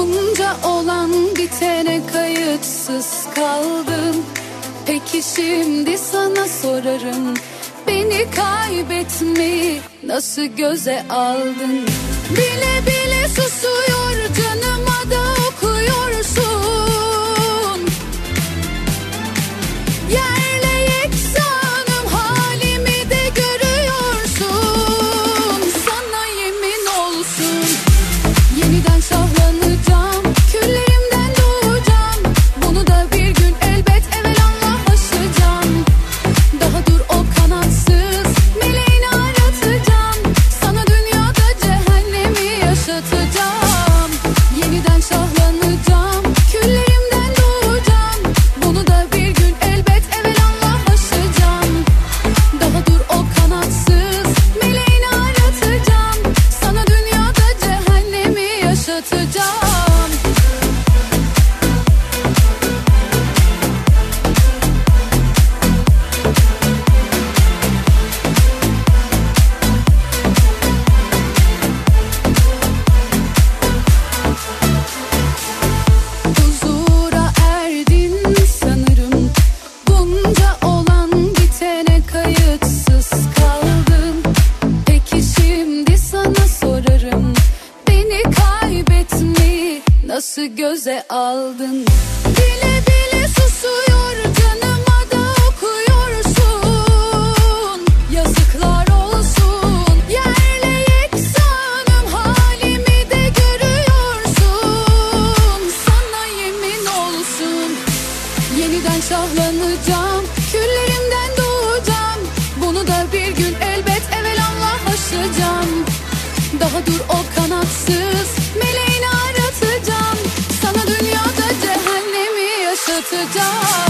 Bunca olan bitene kayıtsız kaldım. Peki şimdi sana sorarım Beni kaybetmeyi nasıl göze aldın? Bile bile susuyor nasıl göze aldın. Bile bile susuyor canıma da okuyorsun. Yazıklar olsun yerle yeksanım halimi de görüyorsun. Sana yemin olsun yeniden şahlanacağım. Küllerimden doğacağım bunu da bir gün elbet evelallah aşacağım. Daha dur o kanatsız door.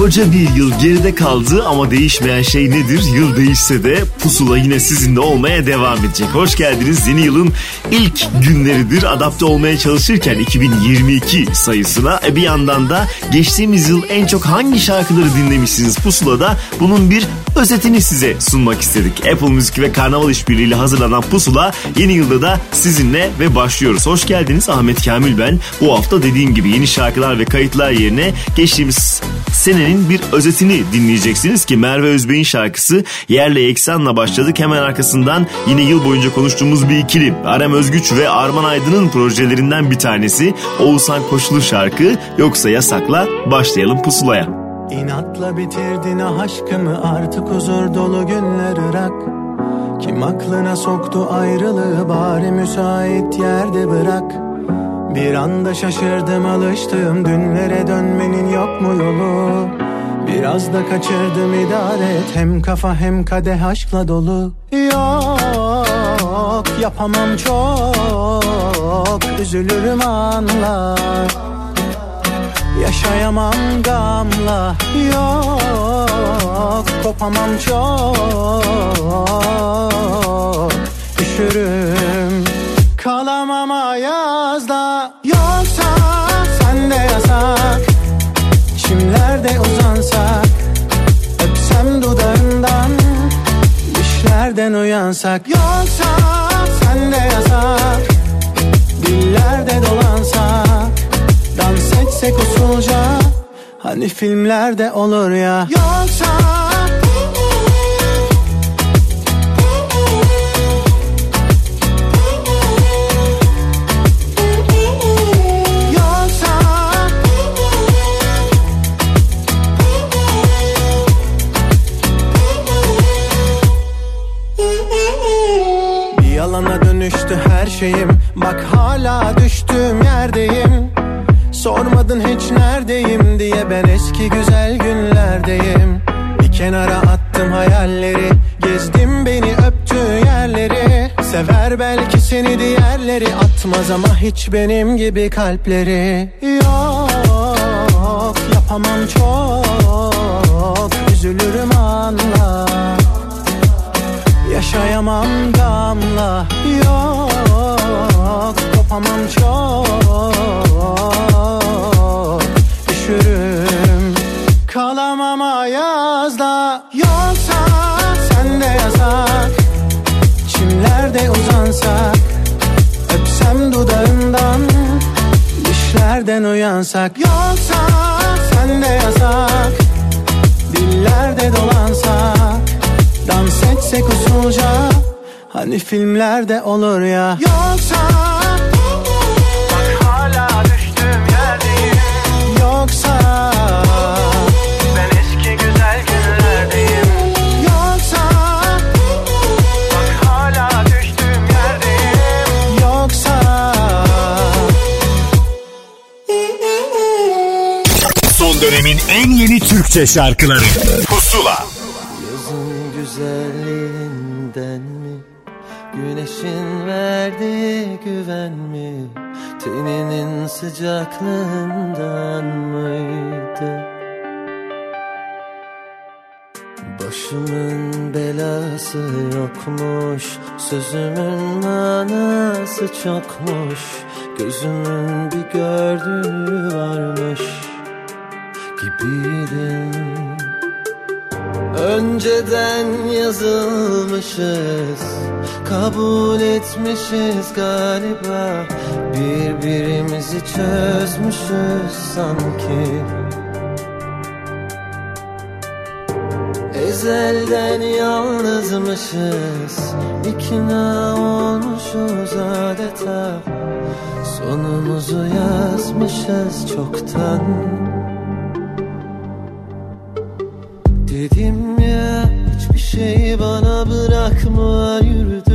Koca bir yıl geride kaldı ama değişmeyen şey nedir? Yıl değişse de pusula yine sizinle olmaya devam edecek. Hoş geldiniz yeni yılın ilk günleridir. Adapte olmaya çalışırken 2022 sayısına e bir yandan da geçtiğimiz yıl en çok hangi şarkıları dinlemişsiniz pusulada bunun bir özetini size sunmak istedik. Apple Müzik ve Karnaval İşbirliği'yle hazırlanan pusula yeni yılda da sizinle ve başlıyoruz. Hoş geldiniz Ahmet Kamil ben. Bu hafta dediğim gibi yeni şarkılar ve kayıtlar yerine geçtiğimiz senenin bir özetini dinleyeceksiniz ki Merve Özbey'in şarkısı Yerle Eksan'la başladık. Hemen arkasından yine yıl boyunca konuştuğumuz bir ikili Arem Özgüç ve Arman Aydın'ın projelerinden bir tanesi Oğuzhan Koşulu şarkı Yoksa Yasak'la başlayalım pusulaya. İnatla bitirdin ah aşkımı artık huzur dolu günler ırak Kim aklına soktu ayrılığı bari müsait yerde bırak Bir anda şaşırdım alıştığım dünlere dönmenin yok mu yolu? Biraz da kaçırdım idare et hem kafa hem kadeh aşkla dolu. Yok yapamam çok üzülürüm anla. Yaşayamam gamla. Yok kopamam çok Üşürüm Kalamam ayazda Yoksa sende yasak Çimlerde uzansak? Öpsem dudağından Düşlerden uyansak. Yoksa sende yasak Dillerde dolansak? Dans etsek usulca Hani filmlerde olur ya. Yoksa şeyim. Bak hala düştüğüm yerdeyim. Sormadın hiç neredeyim diye ben eski güzel günlerdeyim. Bir kenara attım hayalleri Gezdim beni öptüğü yerleri. Sever belki seni diğerleri Atmaz ama hiç benim gibi kalpleri. Yok Kopamam çok Üzülürüm anla. Yaşayamam gamla Yok Kopamam çok. Üşürüm Kalamam ayazda Yoksa sen de yasak Çimlerde uzansak. Öpsem dudağından Düşlerden uyansak. Yoksa sen de yasak Dillerde dolansak. Dans etsek usulca Hani filmlerde olur ya. Yoksa dönemin en yeni Türkçe şarkıları Pusula Yazın güzelliğinden mi? Güneşin verdiği güven mi? Teninin sıcaklığından mıydı? Başımın belası yokmuş Sözümün manası çokmuş Gözümün bir gördüğü varmış Gibiydim Önceden yazılmışız Kabul etmişiz galiba. Birbirimizi çözmüşüz sanki. Ezelden yalnızmışız İkna olmuşuz adeta. Sonumuzu yazmışız çoktan şey bana bırakma yürüdüm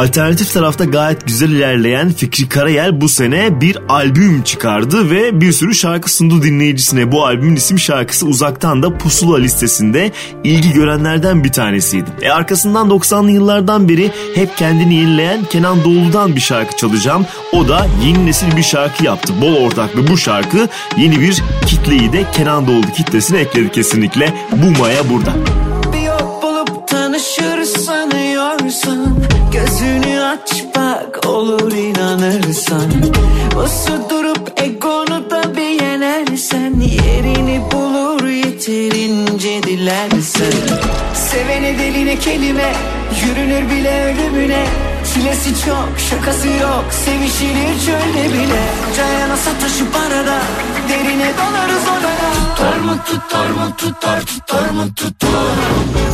Alternatif tarafta gayet güzel ilerleyen Fikri Karayel bu sene bir albüm çıkardı ve bir sürü şarkı sundu dinleyicisine. Bu albümün isim şarkısı uzaktan da Pusula listesinde ilgi görenlerden bir tanesiydi. E arkasından 90'lı yıllardan beri hep kendini yenileyen Kenan Doğulu'dan bir şarkı çalacağım. O da yeni nesil bir şarkı yaptı. Bol ortaklı bu şarkı yeni bir kitleyi de Kenan Doğulu kitlesine ekledi kesinlikle. Bu Maya burada. Sanıyorsan Gözünü aç bak olur inanırsan. Usu durup egonu da bir yenersen Yerini bulur yeterince dilersen. Sevene deline kelime Yürünür bile ölümüne Çilesi çok şakası yok. Sevişilir çölde bile. Cayana sataşıp arada Derine dalarız odaya Tutar mı tutar mı tutar tutar mı tutar?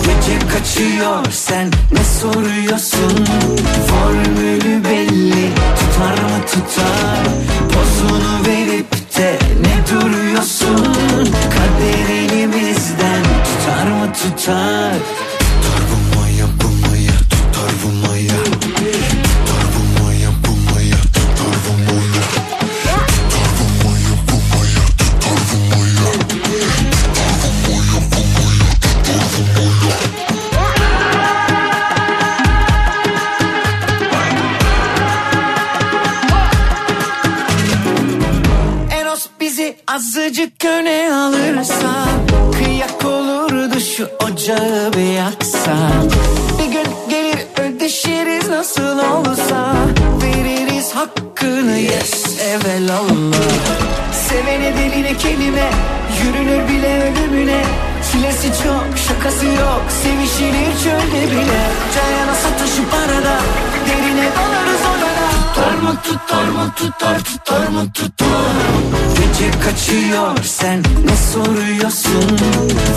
Gece kaçıyor sen ne soruyorsun? Formülü belli tutar mı tutar? Pozunu verip de ne duruyorsun? Kader elimizden tutar mı tutar? Tutar bu azıcık öne alırsa Kıyak olurdu şu ocağı bir yaksa. Bir gün gelir ödeşiriz nasıl olsa Veririz hakkını yes evelallah Sevene deline kelime Yürünür bile ölümüne. Çilesi çok şakası yok Sevişilir çölde bile. Cayana sataşıp arada Derine dalarız Tutar mı tutar mı tutar tutar mı tutar? Gece kaçıyor sen ne soruyorsun?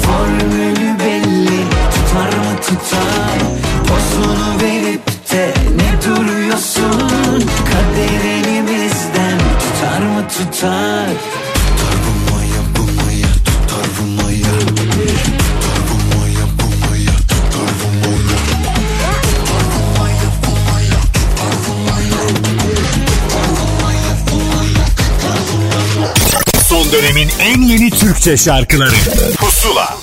Formülü belli tutar mı tutar? Pozunu verip de ne duruyorsun? Kader elimizden tutar mı tutar? Tutar bu maya bu maya tutar bu maya Dönemin en yeni Türkçe şarkıları. Pusula.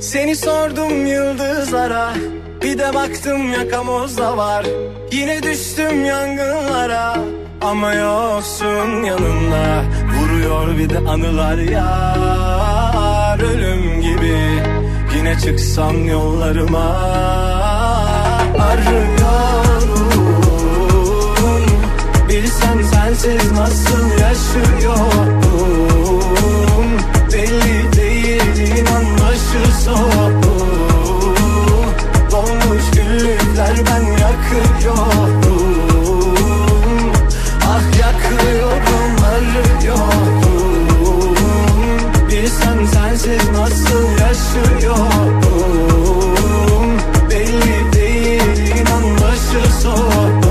Seni sordum yıldızlara Bir de baktım yakamozda var. Yine düştüm yangınlara Ama yoksun yanımda. Vuruyor bir de anılar gibi Yine çıksam yollarıma. Arıyorum. Bilsen sensiz nasıl yaşıyorum. Belli değil inan başı soğuk. Dolmuş güllükler ben yakıyorum. Ah yakıyorum arıyorum Bilsen sensiz nasıl yaşıyorum Belli değil inan başı soğuk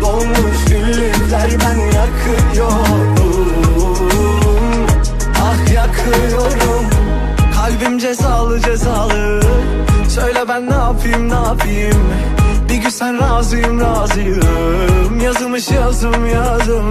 Dolmuş güllükler ben yakıyorum. Ah yakıyorum. Kalbim cezalı cezalı. Söyle ben ne yapayım ne yapayım? Bir gün sen razıyım razıyım. Yazılmış yazım yazım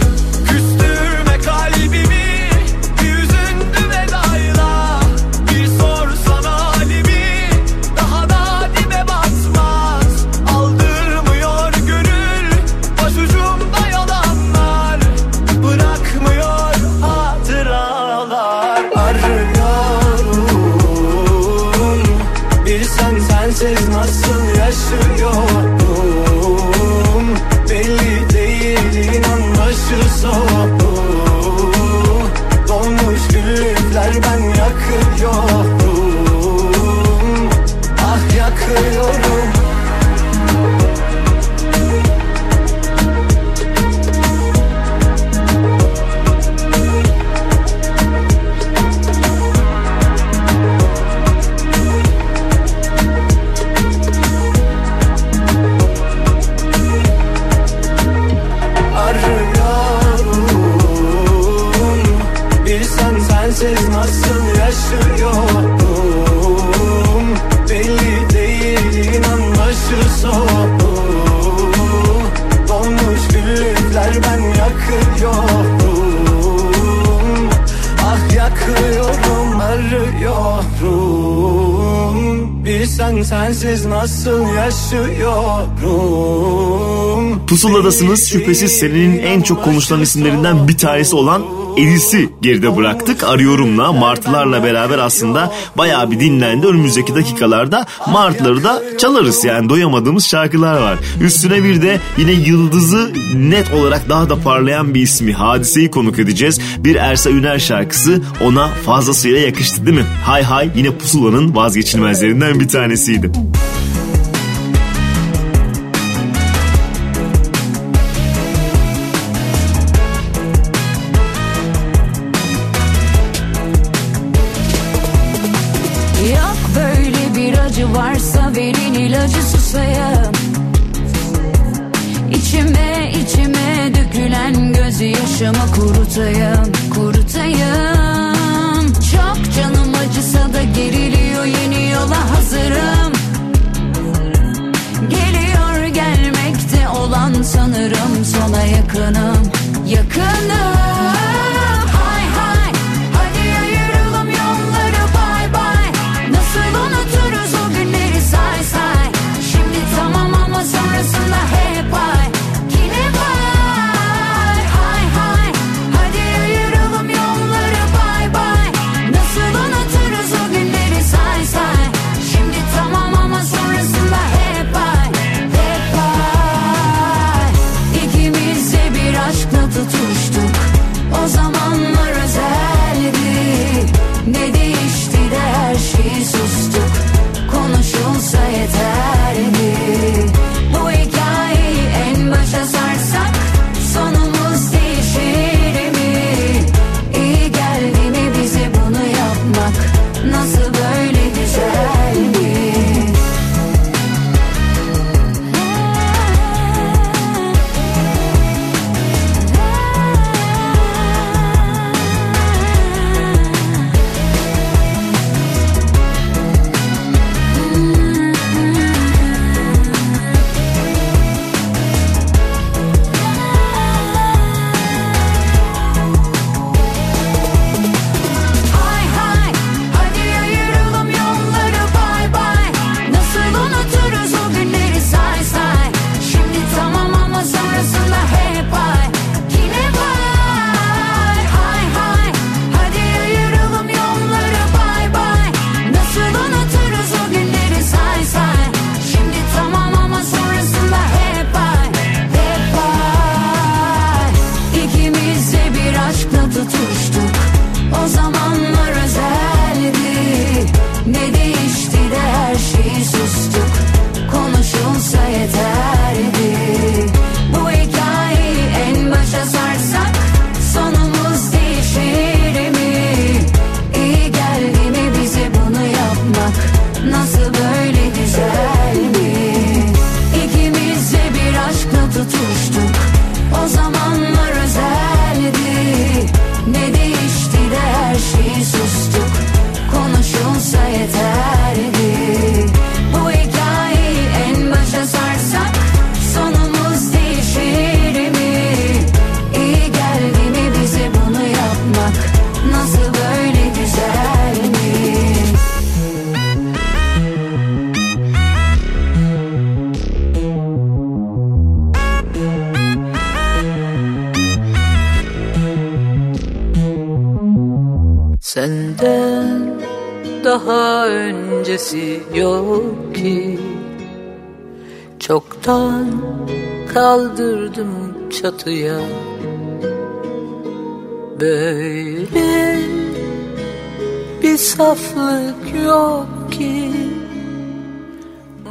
insan sensiz nasıl yaşıyorum? Pusuladasınız şüphesiz serinin en çok konuşulan isimlerinden bir tanesi olan Edis'i geride bıraktık. Arıyorum'la Martılarla beraber aslında bayağı bir dinlendi. Önümüzdeki dakikalarda Martları da çalarız. Yani doyamadığımız şarkılar var. Üstüne bir de yine yıldızı net olarak daha da parlayan bir ismi Hadise'yi konuk edeceğiz. Bir Ersa Üner şarkısı ona fazlasıyla yakıştı değil mi? Hay hay yine Pusula'nın vazgeçilmezlerinden bir tanesiydi. Müzik çatıya. Böyle bir saflık yok ki.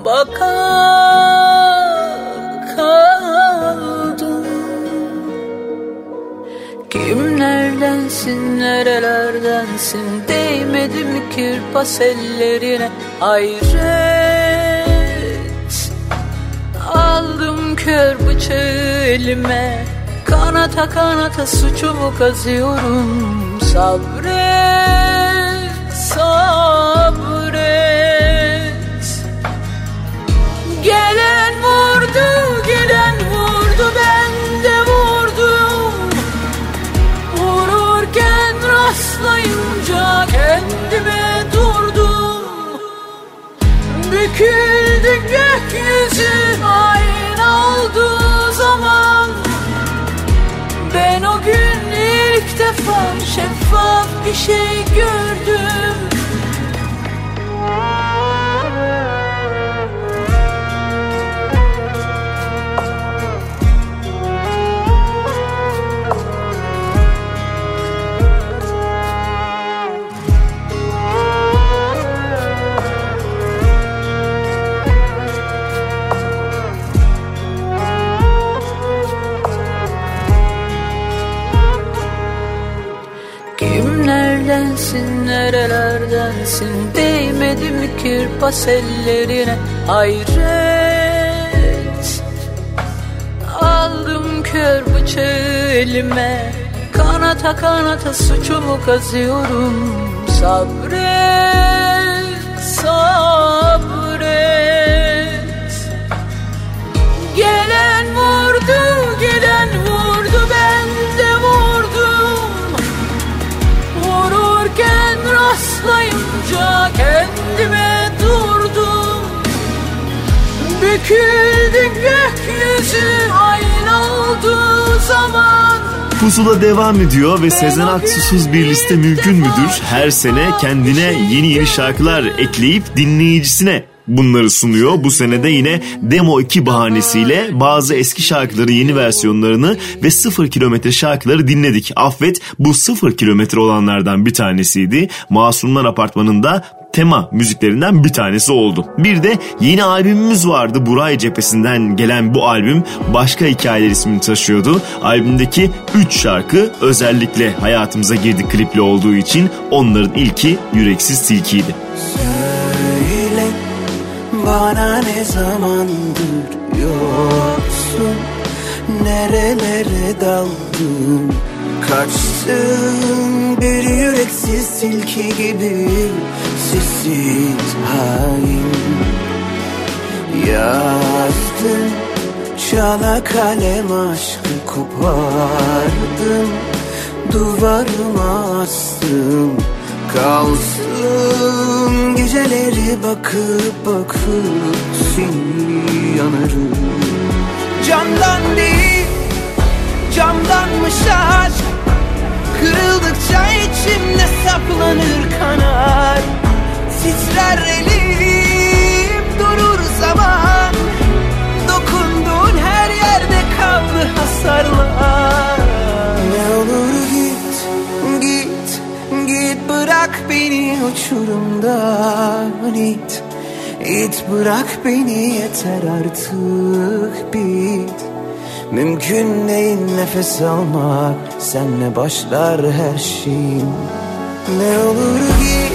Baka kaldım. Kim neredensin nerelerdensin? Değmedim kirpas ellerine. Ayrı kör bıçağı elime Kanata kanata suçumu kazıyorum. Sabret, sabret Gelen vurdu, gelen vurdu Ben de vurdum. Vururken rastlayınca kendime durdum. Büküldü gökyüzü ay bir şey gördüm nerelerdensin Değmedim kirpas ellerine. Hayret Aldım kör bıçağı elime. Kanata kanata suçumu kazıyorum. Sabret Sabret rastlayınca kendime durdum. Büküldü gökyüzü aynı zaman. Pusula devam ediyor ve Sezen Aksu'suz bir liste mümkün müdür? Her sene kendine yeni yeni şarkılar ekleyip dinleyicisine bunları sunuyor. Bu senede yine Demo 2 bahanesiyle bazı eski şarkıların yeni versiyonlarını ve 0 kilometre şarkıları dinledik. Affet bu 0 kilometre olanlardan bir tanesiydi. Masumlar Apartmanı'nda tema müziklerinden bir tanesi oldu. Bir de yeni albümümüz vardı Buray cephesinden gelen bu albüm Başka Hikayeler ismini taşıyordu. Albümdeki 3 şarkı özellikle hayatımıza girdi klipli olduğu için onların ilki Yüreksiz Tilki'ydi. Söyle bana ne zamandır yoksun? Nerelere daldın? Kaçtın? Bir yüreksiz tilki gibi Sessiz hain. Yazdın çala kalem aşkı kopardım Duvarıma astım Kalsın. Geceleri bakıp bakıp seni yanarım. Camdan değil camdanmış aşk Kırıldıkça içimde saplanır kanar. Titrer elim durur zaman. Dokunduğun her yerde kaldı hasarlar bırak beni uçurumdan it. İt bırak beni yeter artık bit. Mümkün değil nefes almak Senle başlar her şeyim. Ne olur git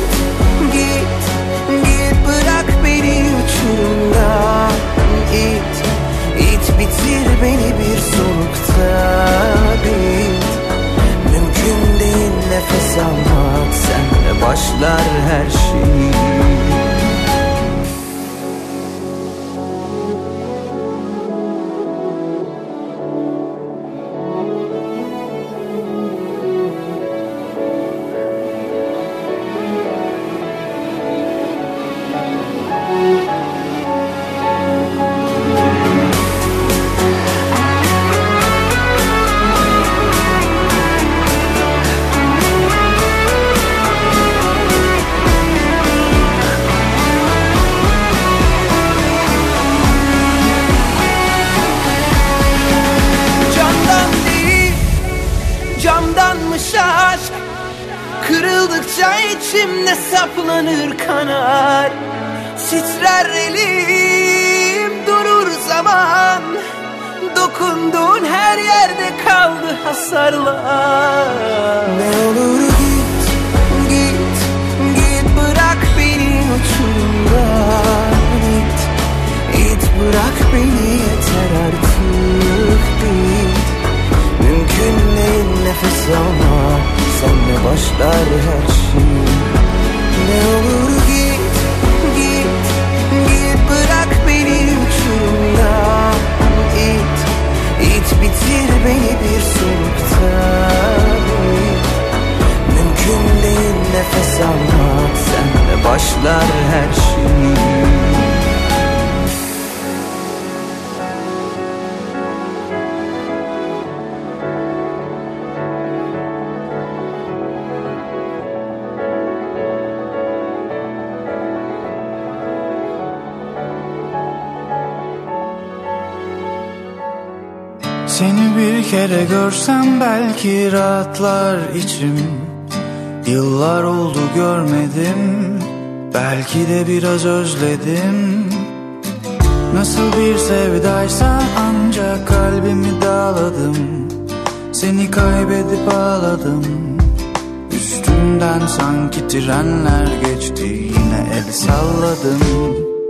git git bırak beni uçurumdan it. İt bitir beni bir başlar her şey belki rahatlar içim. Yıllar oldu görmedim. Belki de biraz özledim. Nasıl bir sevdaysa ancak kalbimi dağladım. Seni kaybedip ağladım. Üstünden sanki trenler geçti. Yine el salladım.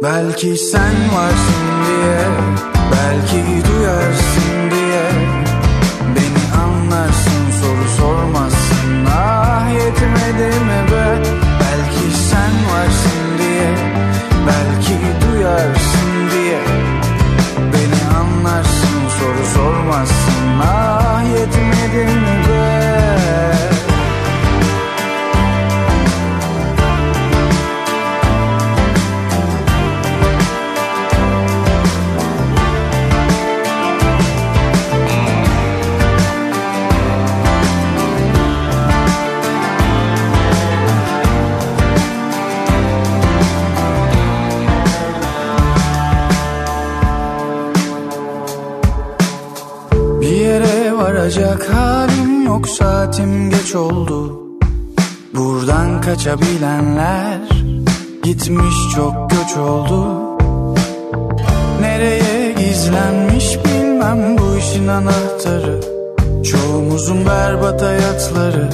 Belki sen varsın diye Belki duyarsın Buradan kaçabilenler gitmiş çok göç oldu. Nereye gizlenmiş bilmem bu işin anahtarı. Çoğumuzun berbat hayatları.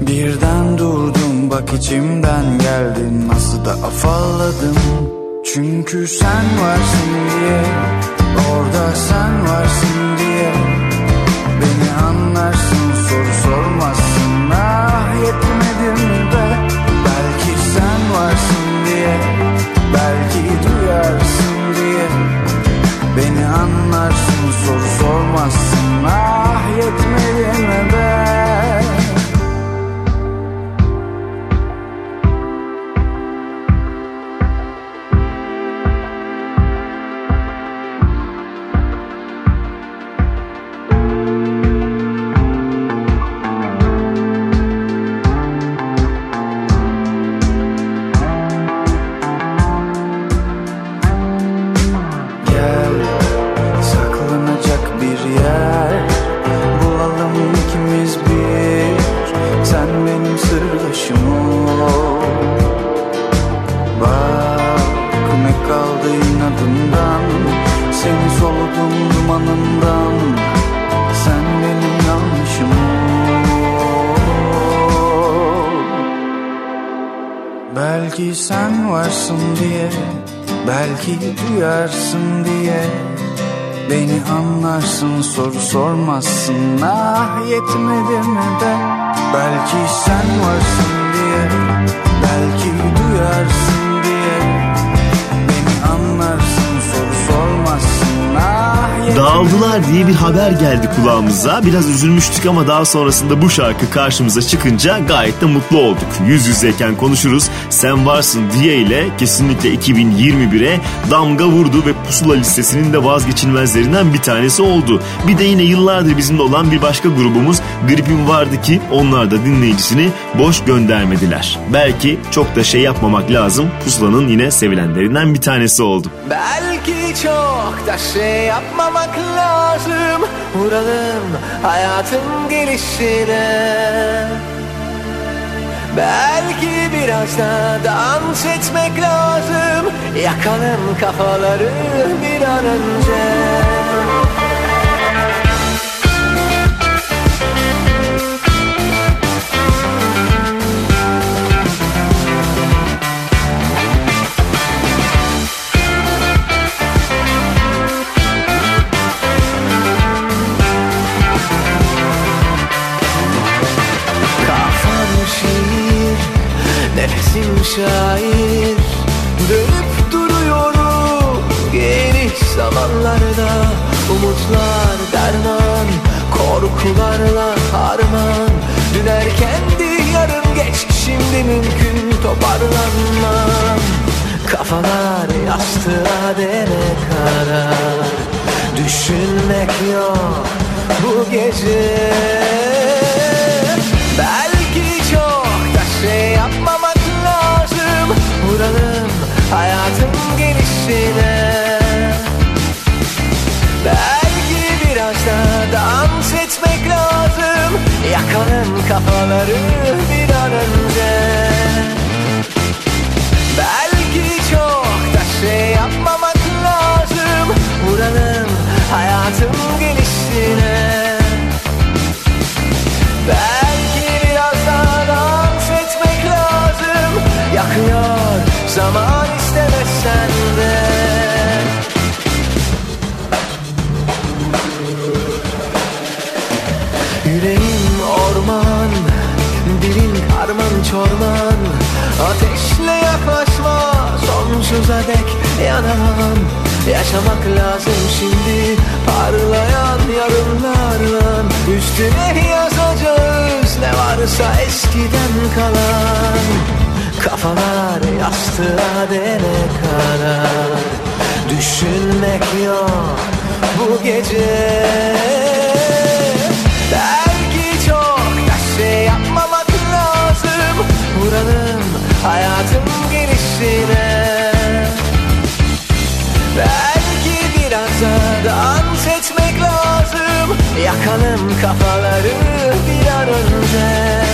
Birden durdum bak içimden geldin. Nasıl da afalladım. Çünkü sen varsın diye Orada sen varsın diye. Beni anlarsın diye bir haber geldi kulağımıza. Biraz üzülmüştük ama daha sonrasında bu şarkı karşımıza çıkınca gayet de mutlu olduk. Yüz yüzeyken konuşuruz. Sen varsın diye ile kesinlikle 2021'e damga vurdu ve pusula listesinin de vazgeçilmezlerinden bir tanesi oldu. Bir de yine yıllardır bizimle olan bir başka grubumuz Gripin vardı ki onlar da dinleyicisini boş göndermediler. Belki çok da şey yapmamak lazım. Pusulanın yine sevilenlerinden bir tanesi oldu. Belki çok da şey yapmamak lazım. Vuralım hayatın gelişine. Belki biraz da dans etmek lazım. Yakalım kafaları bir an önce şimdi mümkün toparlanmam. Kafalar yastığa dere kadar. Düşünmek yok bu gece. Belki çok da şey yapmamak lazım. Vuralım hayatın gelişine Belki biraz da dans etmek lazım. Yakalım kafaları bir çorman. Ateşle yaklaşma Sonsuza dek yanamam Yaşamak lazım şimdi Parlayan yarınlarla Üstüne yazacağız Ne varsa eskiden kalan. Kafalar yastığa dene kadar Düşünmek yok bu gece lazım Vuralım hayatın gelişine. Belki biraz da dans etmek lazım. Yakalım kafaları bir an önce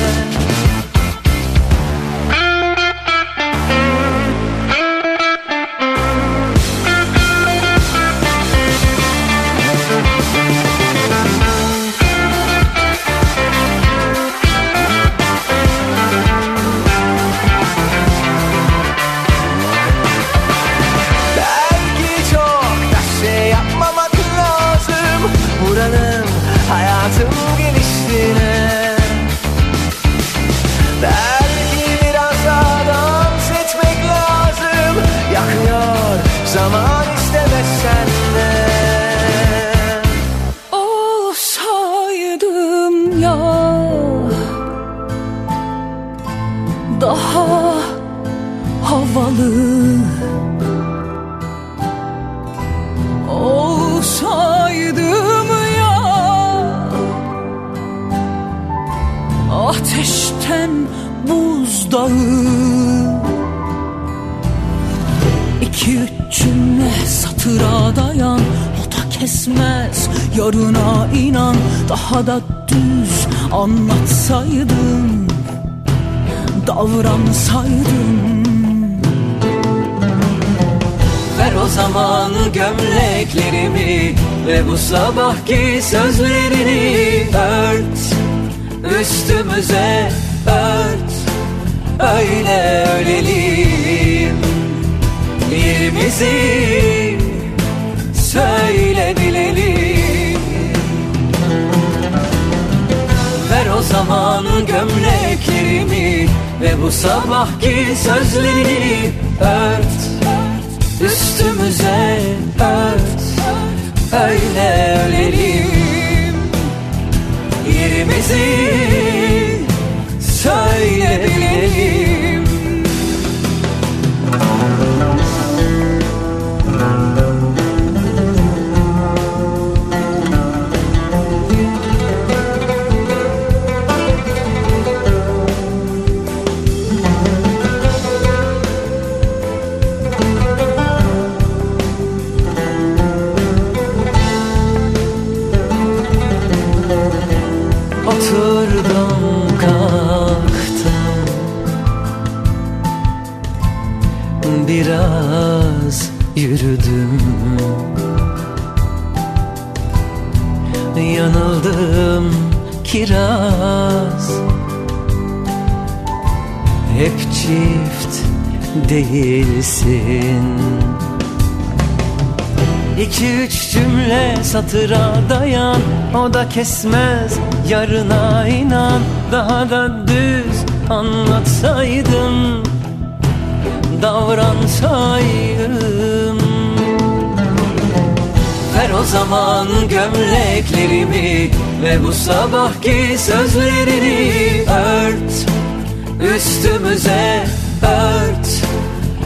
gömleklerimi Ve bu sabahki sözlerini ört. Üstümüze ört. Öyle ölelim Yerimizi söyle bilelim Ver o zamanı gömleklerimi Ve bu sabahki sözlerini ört. Üstümüze ört Öyle ölelim. Yerimizi söyle kesmez yarına inan. Daha da düz anlatsaydım Davransaydım. Ver o zaman gömleklerimi Ve bu sabahki sözlerini ört. Üstümüze ört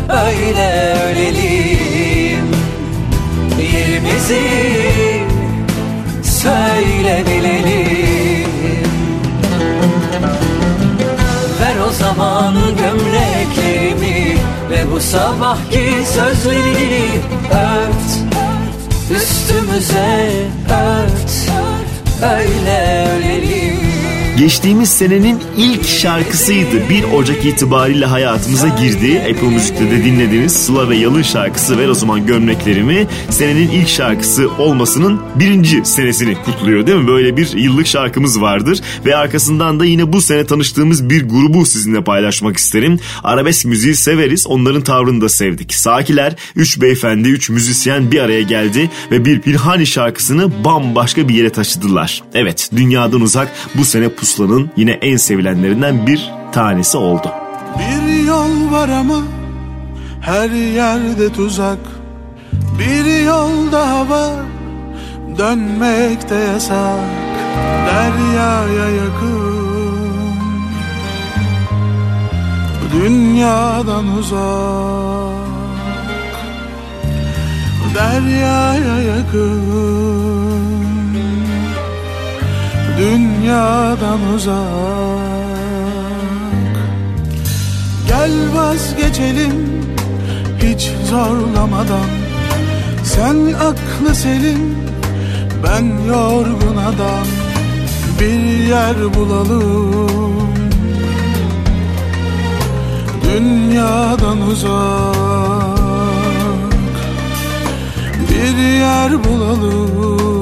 Öyle ölelim. Yerimizi söyle bilelim. Ver o zaman gömleklerimi Ve bu sabahki sözlerini ört. Üstümüze ört Öyle ölelim geçtiğimiz senenin ilk şarkısıydı. 1 Ocak itibariyle hayatımıza girdi. Apple Müzik'te de dinlediğiniz Sıla ve Yalın şarkısı Ver o zaman gömleklerimi senenin ilk şarkısı olmasının birinci senesini kutluyor değil mi? Böyle bir yıllık şarkımız vardır ve arkasından da yine bu sene tanıştığımız bir grubu sizinle paylaşmak isterim. Arabesk müziği severiz, onların tavrını da sevdik. Sakiler, üç beyefendi, üç müzisyen bir araya geldi ve bir Pirhani şarkısını bambaşka bir yere taşıdılar. Evet, dünyadan uzak bu sene Pusula'nın yine en sevilenlerinden bir tanesi oldu. Bir yol var ama her yerde tuzak. Bir yol daha var dönmek de yasak. Deryaya yakın Dünyadan uzak. Deryaya yakın Dünyadan uzak. Gel vazgeçelim hiç zorlamadan. Sen aklı selim ben yorgun adam. Bir yer bulalım. Dünyadan uzak. Bir yer bulalım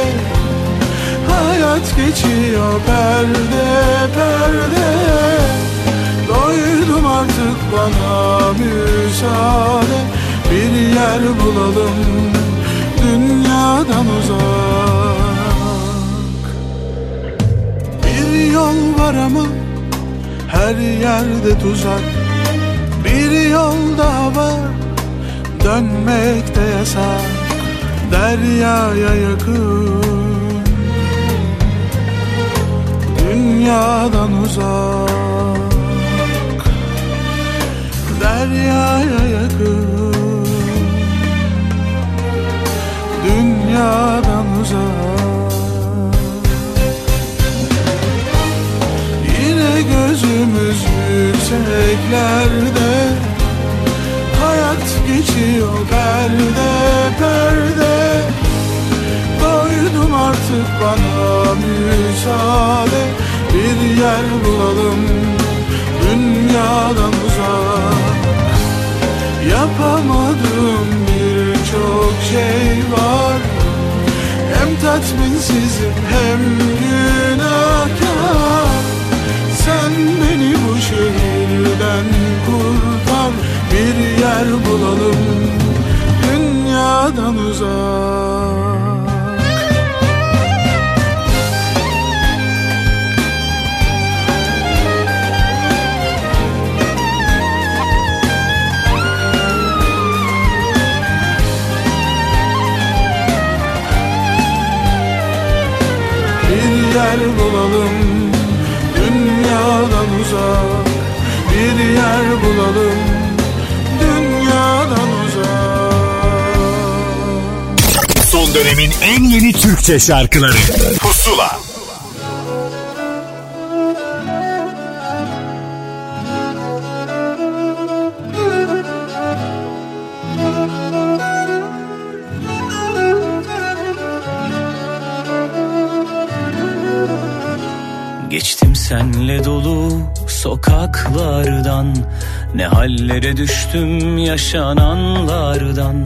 geçiyor perde perde. Doydum artık bana müsaade. Bir yer bulalım dünyadan uzak. Bir yol var ama her yerde tuzak. Bir yol daha var dönmek de yasak. Deryaya yakın Dünyadan uzak Deryaya yakın. Dünyadan uzak. Yine gözümüz yükseklerde Hayat geçiyor perde perde. Doydum artık bana müsaade Bir yer bulalım dünyadan uzak. Yapamadığım birçok şey var. Hem tatminsizim hem günahkar. Sen beni bu şehirden kurtar. Bir yer bulalım dünyadan uzak yer bulalım dünyadan uzak. Bir yer bulalım dünyadan uzak. Son dönemin en yeni Türkçe şarkıları hallere düştüm yaşananlardan.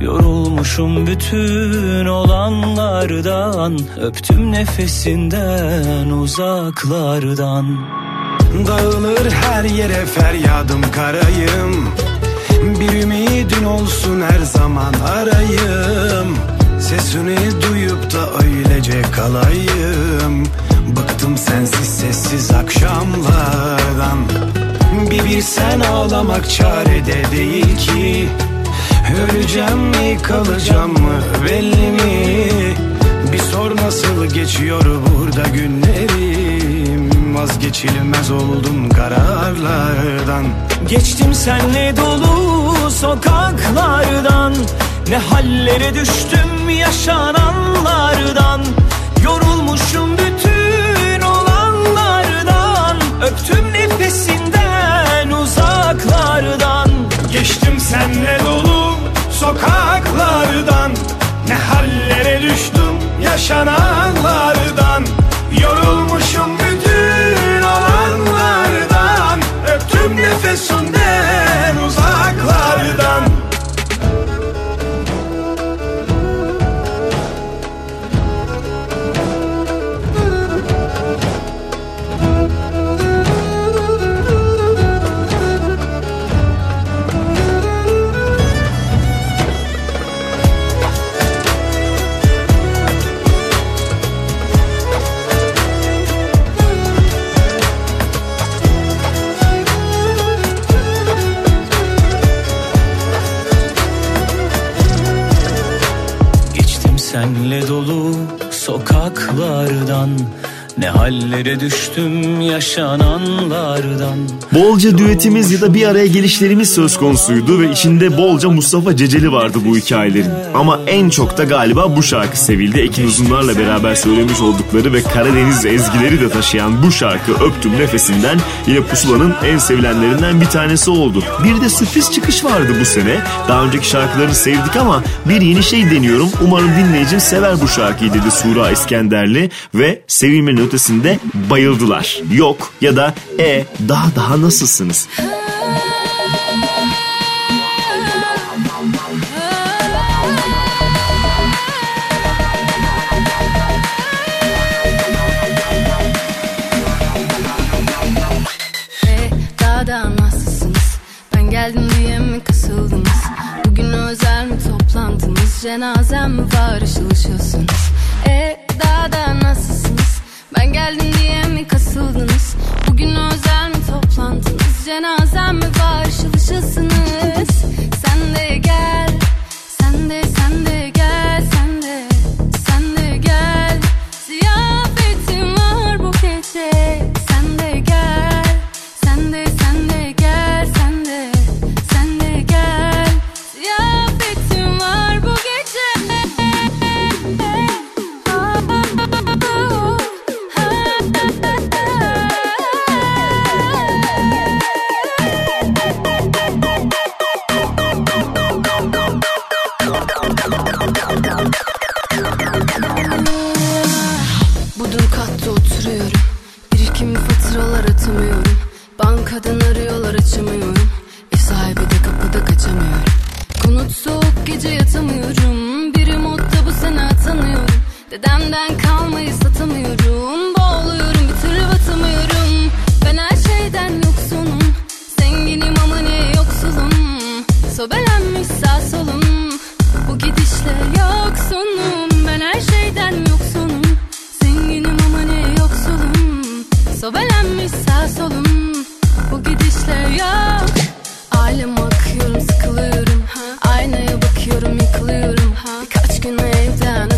Yorulmuşum bütün olanlardan. Öptüm nefesinden uzaklardan. Dağılır her yere feryadım karayım. Bir ümidin olsun her zaman arayım. Sesini duyup da öylece kalayım. Bıktım sensiz sessiz akşamlardan Bir bilsen ağlamak çarede değil ki. Öleceğim mi kalacağım mı belli mi? Bir sor nasıl geçiyor burada günlerim. Vazgeçilmez oldum kararlardan. Geçtim senle dolu sokaklardan. Ne hallere düştüm yaşananlardan düştüm Bolca düetimiz ya da bir araya gelişlerimiz söz konusuydu ve içinde bolca Mustafa Ceceli vardı bu hikayelerin. Ama en çok da galiba bu şarkı sevildi. Ekin Uzunlar'la beraber söylemiş oldukları ve Karadeniz ezgileri de taşıyan bu şarkı Öptüm Nefesinden yine Pusula'nın en sevilenlerinden bir tanesi oldu. Bir de sürpriz çıkış vardı bu sene. Daha önceki şarkılarını sevdik ama bir yeni şey deniyorum. Umarım dinleyicim sever bu şarkıyı dedi Sura İskenderli ve sevilmenin ötesinde bayıldılar. Yok ya da e daha daha nasılsınız? Nasılsınız? Ben geldim diye mi kasıldınız? Bugün özel mi toplantınız? Cenazem mi var ışıl ışılsınız? E, daha da nasılsınız? Ben geldim diye mi kasıldınız? Bugün özel toplantınız? Ha. Birkaç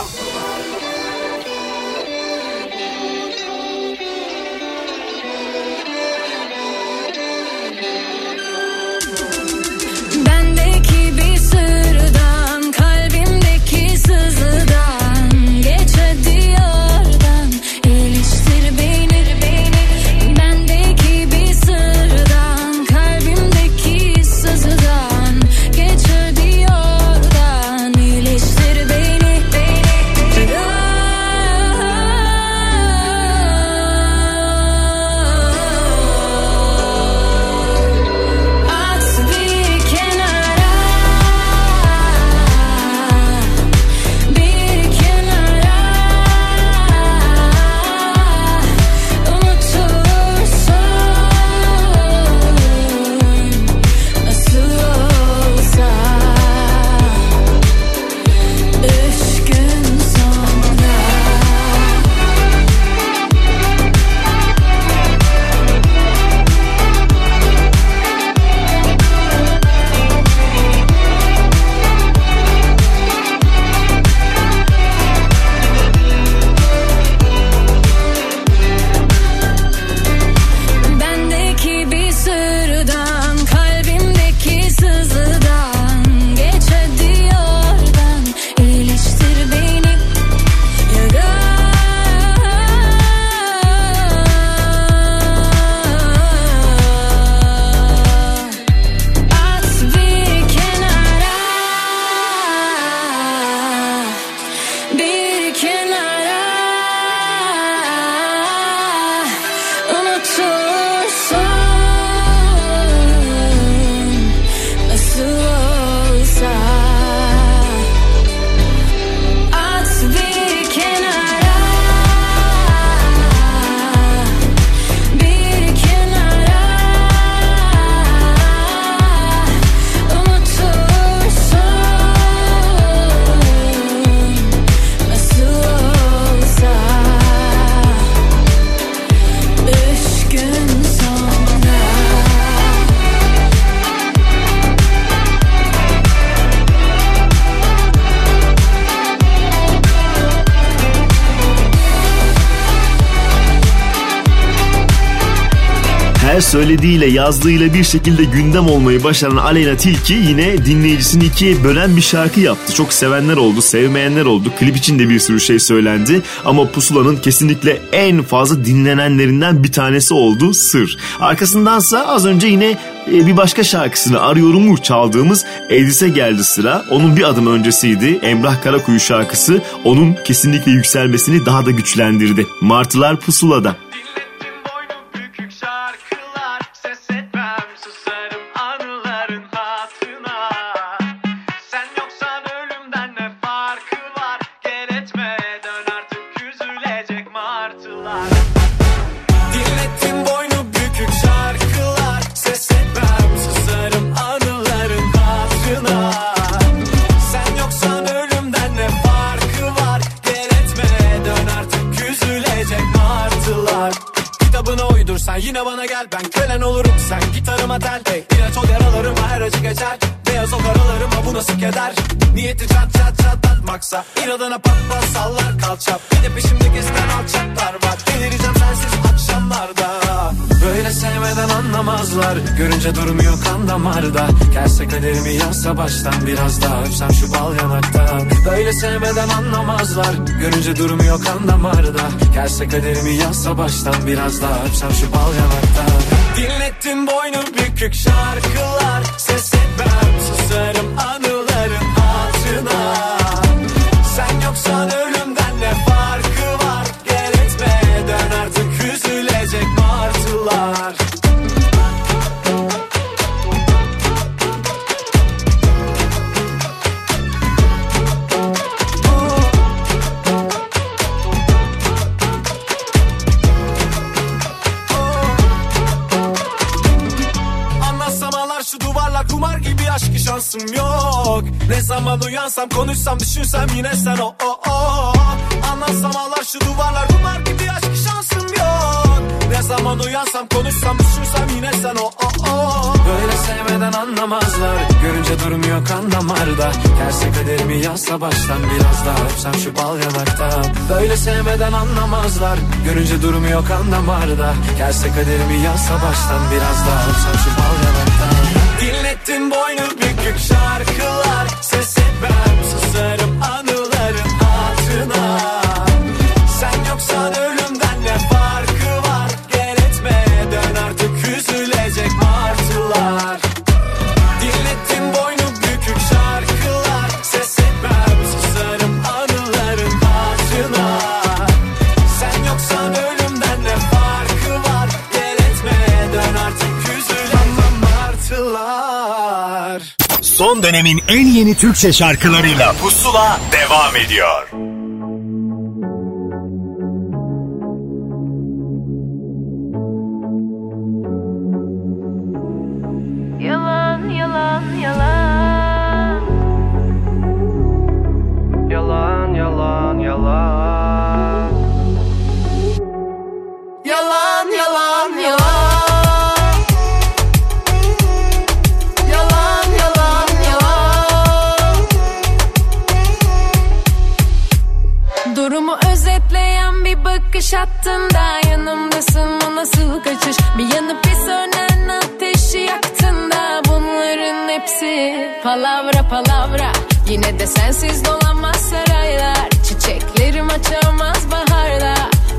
söylediğiyle yazdığıyla bir şekilde gündem olmayı başaran Aleyna Tilki yine dinleyicisini ikiye bölen bir şarkı yaptı. Çok sevenler oldu, sevmeyenler oldu. Klip için de bir sürü şey söylendi. Ama Pusula'nın kesinlikle en fazla dinlenenlerinden bir tanesi oldu Sır. Arkasındansa az önce yine e, bir başka şarkısını Arıyorum'u çaldığımız Edis'e geldi sıra. Onun bir adım öncesiydi. Emrah Karakuyu şarkısı onun kesinlikle yükselmesini daha da güçlendirdi. Martılar Pusula'da. Çatlatmaksa İnadına pat sallar kalçap. Bir de peşimde gezen alçaklar var. Delireceğim sensiz akşamlarda. Böyle sevmeden anlamazlar. Görünce durmuyor kan damarda. Gelse kaderimi yazsa baştan Biraz daha öpsem şu bal yanaktan Böyle sevmeden anlamazlar. Görünce durmuyor kan damarda. Gelse kaderimi yazsa baştan Biraz daha öpsem şu bal yanaktan Dinlettim boynu bükük şarkılar konuşsam düşünsem yine sen o o o. Anlatsam ağlar şu duvarlar kumar gibi aşk şansım yok. Ne zaman uyansam konuşsam düşünsem yine sen o o o. Böyle sevmeden anlamazlar Görünce durmuyor kan damarda. Gelse kaderimi yazsa baştan Biraz daha öpsem şu bal yanaktan Böyle sevmeden anlamazlar Görünce durmuyor kan damarda. Gelse kaderimi yazsa baştan Biraz daha öpsem şu bal yanaktan Dinlettin boynu bükük şarkılar Dönemin en yeni Türkçe şarkılarıyla Pusula devam ediyor. Durumu özetleyen bir bakış attığında yanımdasın. O nasıl kaçış? Bir yanıp bir sönen ateşi yaktığında bunların hepsi palavra palavra. Yine de sensiz dolanmaz saraylar. Çiçeklerim açamaz baharda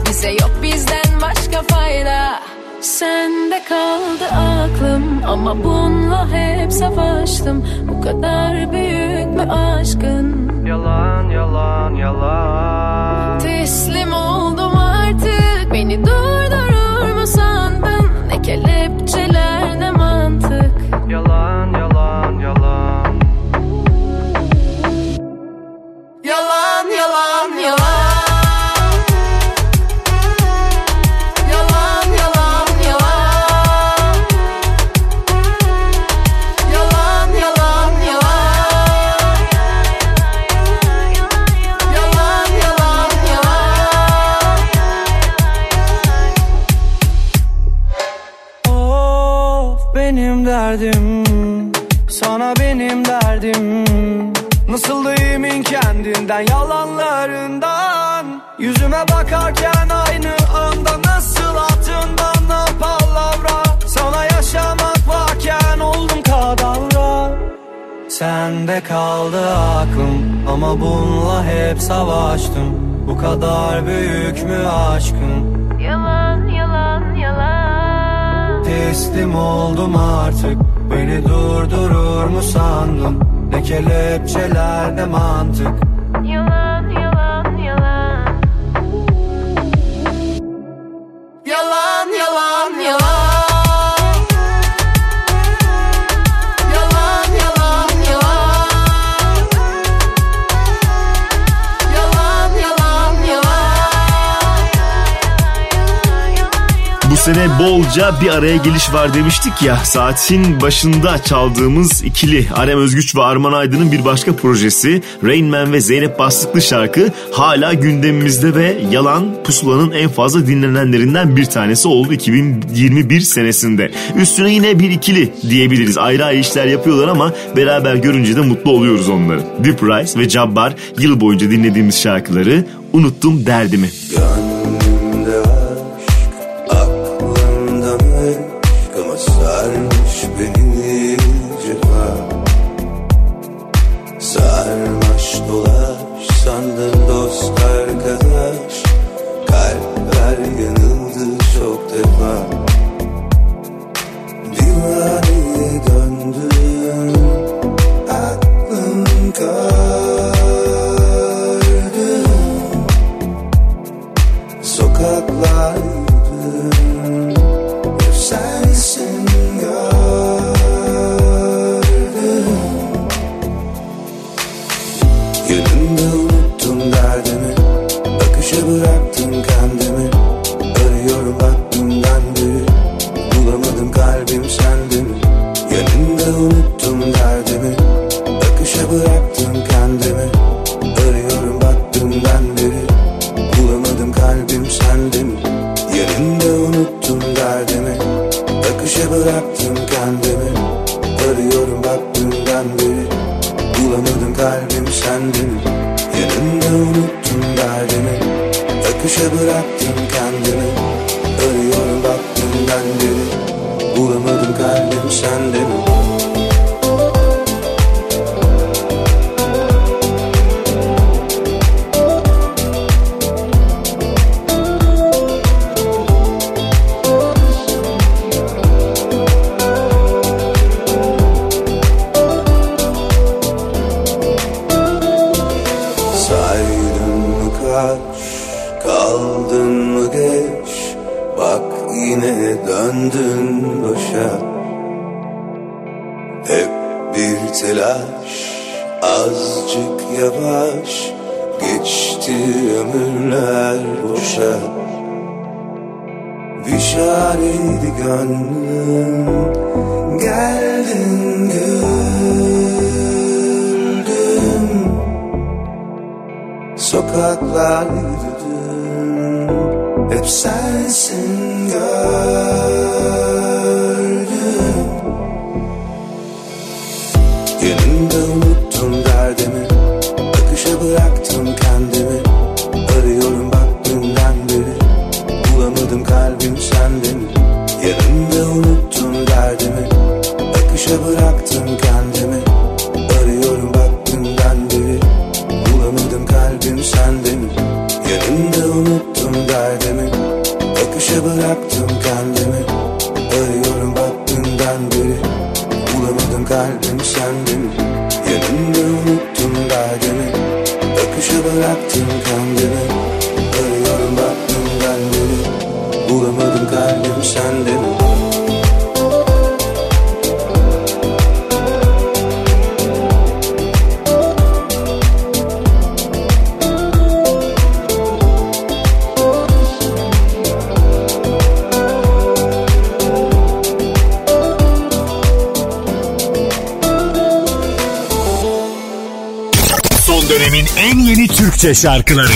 Bize yok bizden başka fayda Sende kaldı aklım ama bununla hep savaştım. Bu kadar büyük mü aşkın. Yalan yalan yalan. Teslim oldum Sende kaldı aklım ama bununla hep savaştım Bu kadar büyük mü aşkın? Yalan yalan yalan Teslim oldum artık Beni durdurur mu sandın? Ne kelepçeler ne mantık Yalan yalan sene bolca bir araya geliş var demiştik ya. Saatin başında çaldığımız ikili Arem Özgüç ve Arman Aydın'ın bir başka projesi Rain Man ve Zeynep Bastıklı şarkı hala gündemimizde ve Yalan Pusula'nın en fazla dinlenenlerinden bir tanesi oldu 2021 senesinde. Üstüne yine bir ikili diyebiliriz. Ayrı ayrı işler yapıyorlar ama beraber görünce de mutlu oluyoruz onları. Deep Rice ve Jabbar yıl boyunca dinlediğimiz şarkıları Unuttum Derdimi. Yani şarkıları.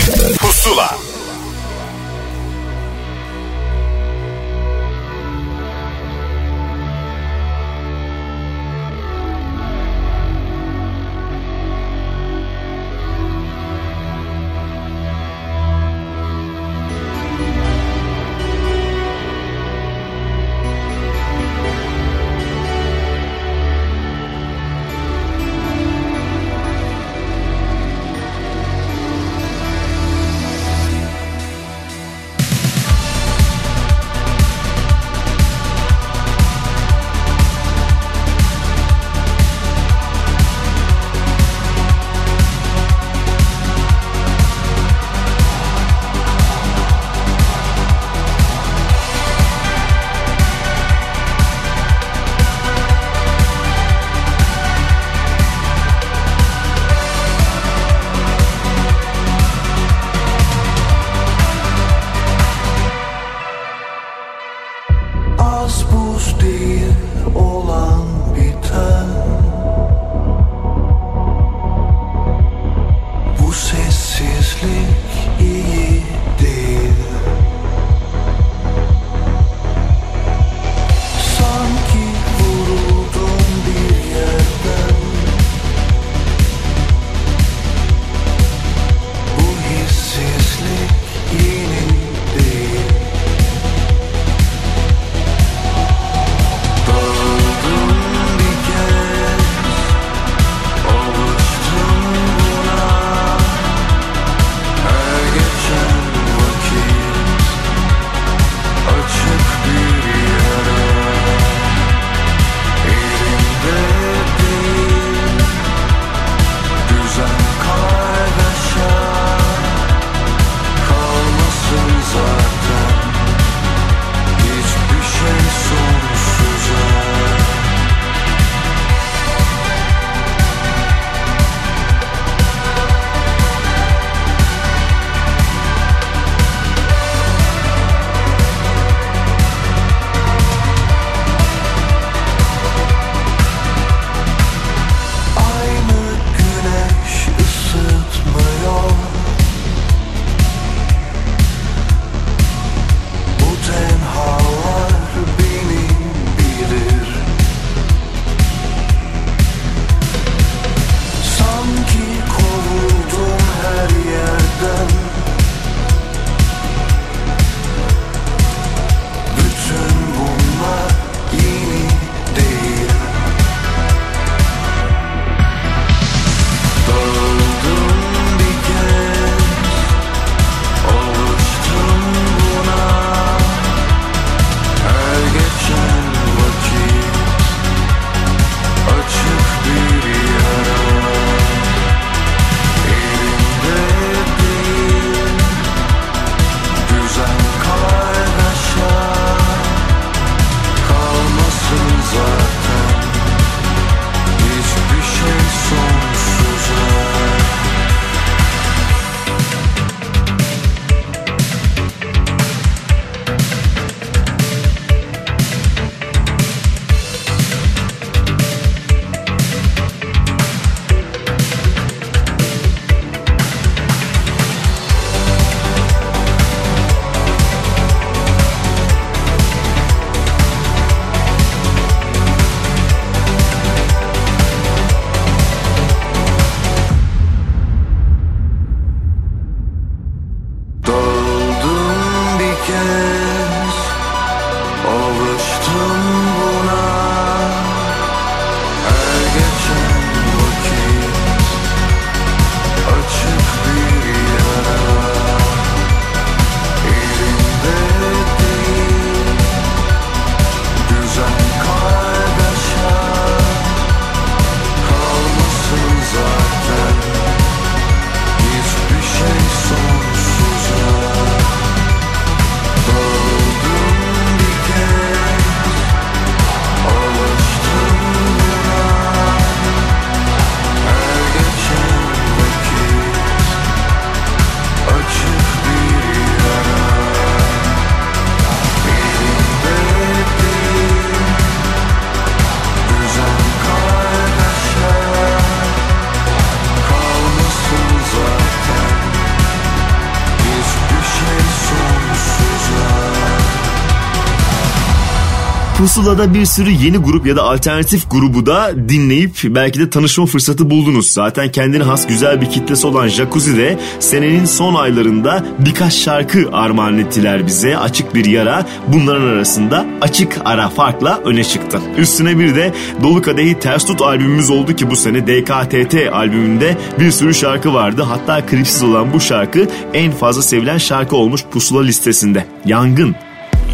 Pusula'da bir sürü yeni grup ya da alternatif grubu da dinleyip belki de tanışma fırsatı buldunuz. Zaten kendine has güzel bir kitlesi olan Jacuzzi de senenin son aylarında birkaç şarkı armağan ettiler bize. Açık bir yara bunların arasında açık ara farkla öne çıktı. Üstüne bir de Dolu Kadehi Ters Tut albümümüz oldu ki bu sene DKTT albümünde bir sürü şarkı vardı. Hatta klipsiz olan bu şarkı en fazla sevilen şarkı olmuş Pusula listesinde. Yangın.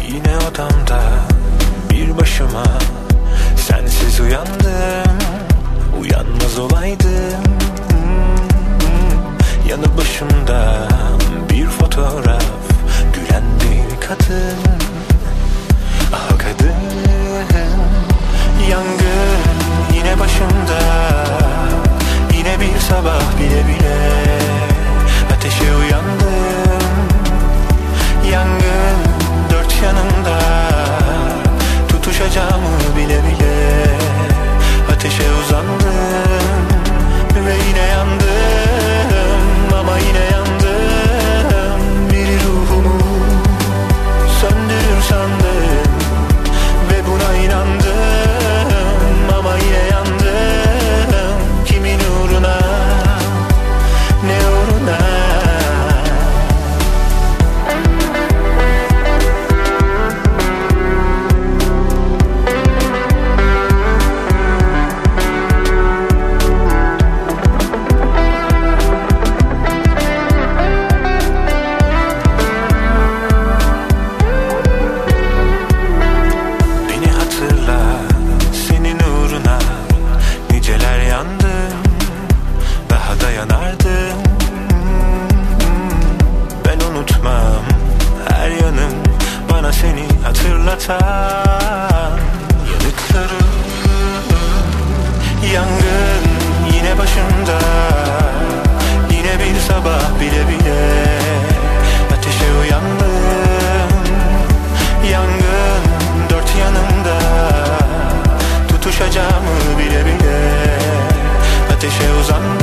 Yine odamda başıma. Sensiz uyandım Uyanmaz olaydım. Yanı başımda bir fotoğraf Gülen bir kadın. Ah kadın Yangın yine başımda. Yine bir sabah bile bile Tutuşacağımı bile bile Ateşe uzandım Ve yine yandım. Ama yine yandım Tutuşacağımı bile bile. Ateşe uzandım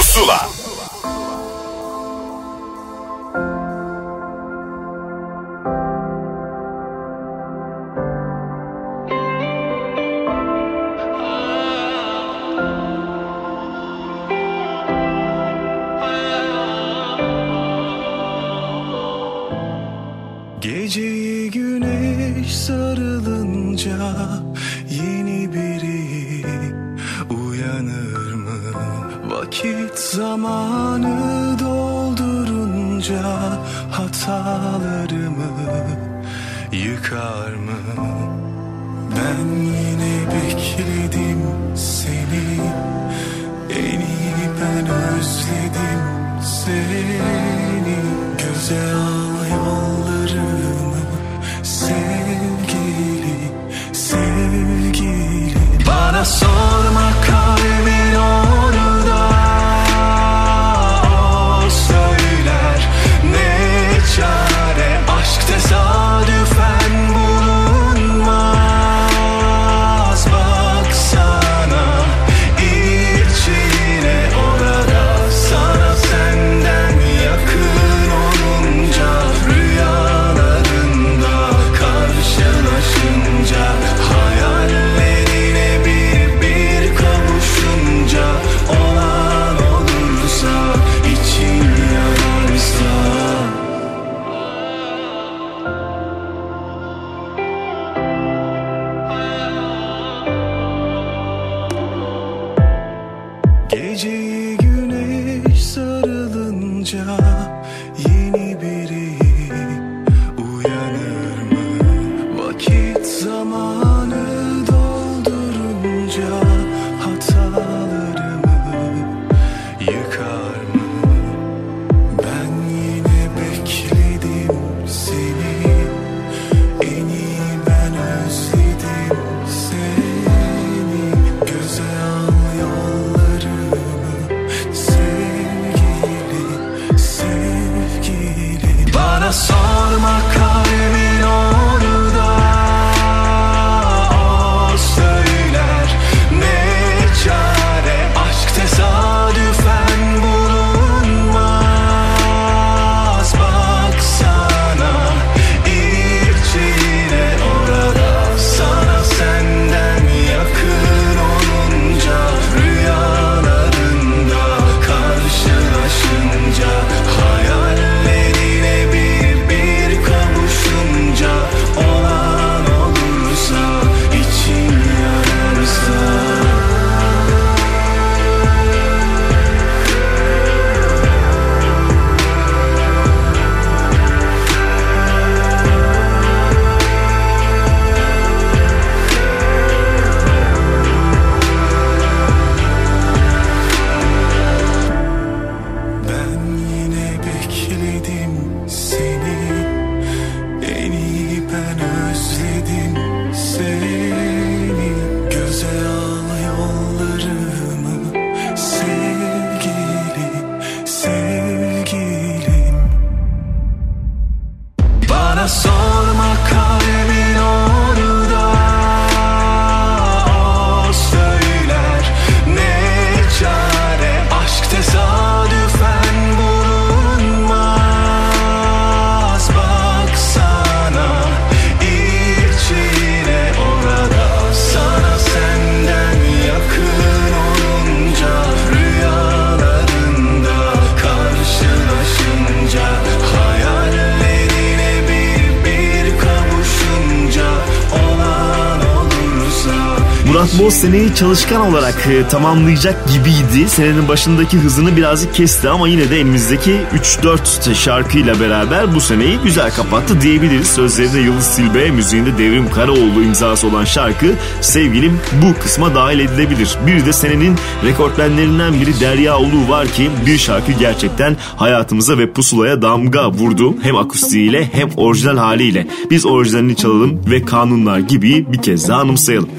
çalışkan olarak e, tamamlayacak gibiydi. Senenin başındaki hızını birazcık kesti ama yine de elimizdeki 3-4 şarkıyla beraber bu seneyi güzel kapattı diyebiliriz. Sözlerinde Yıldız Silbe, müziğinde Devrim Karaoğlu imzası olan şarkı sevgilim bu kısma dahil edilebilir. Bir de senenin rekortmenlerinden biri Derya Ulu var ki bir şarkı gerçekten hayatımıza ve pusulaya damga vurdu. Hem akustiğiyle hem orijinal haliyle. Biz orijinalini çalalım ve kanunlar gibi bir kez daha anımsayalım.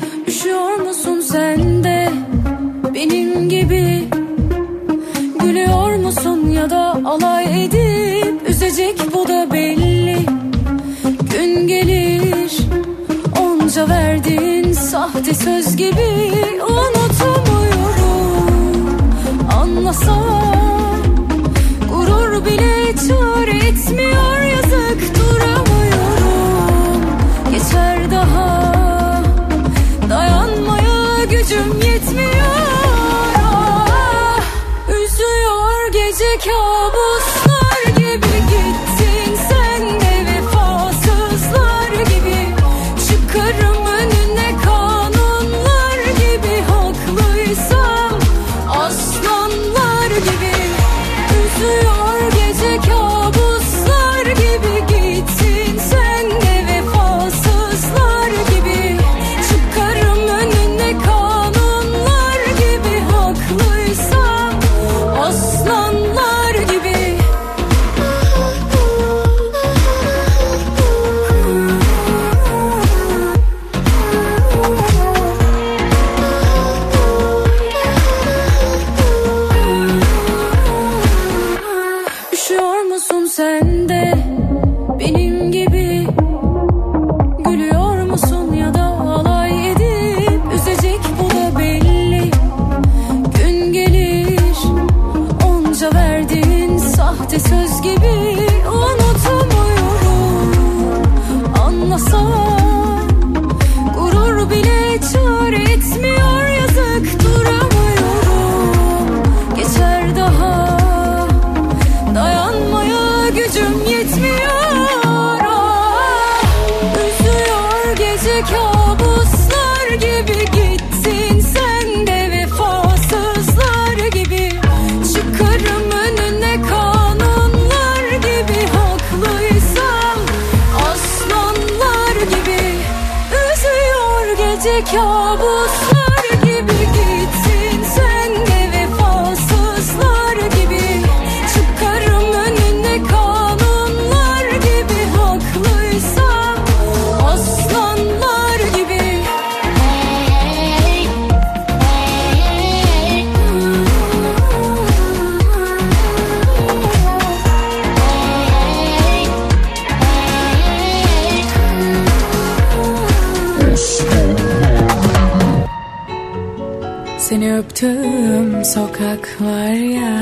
Söz gibi Unutamıyorum. Anlasam Gurur bile çare etmiyor Üzüyor sokaklar ya.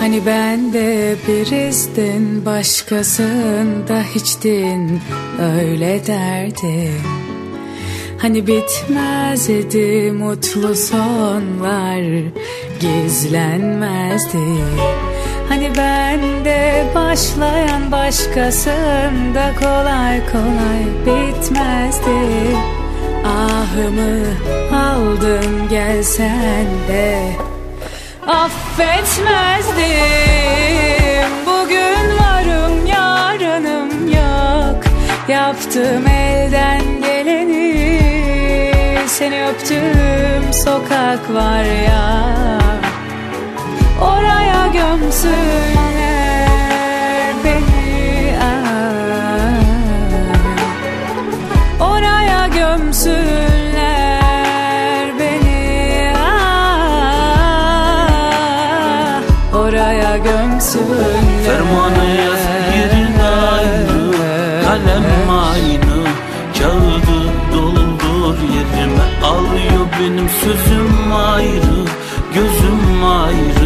Hani ben de biristin başkasında hiçtin öyle derdim. Hani bitmezdi mutlu sonlar gizlenmezdi Hani ben de başlayan başkasında kolay kolay bitmezdi. Ahımı aldın gelsen de affetmezdim. Bugün varım yarınım yok. Yaptım elden geleni Seni öptüm sokak var ya oraya gömsünler beni ah. Oraya gömsünler beni ah. Oraya gömsünler Fermanı yaz yerin ayrı Kalem aynı Kağıdı doldur yerime Alıyor benim sözüm ayrı Gözüm ayrı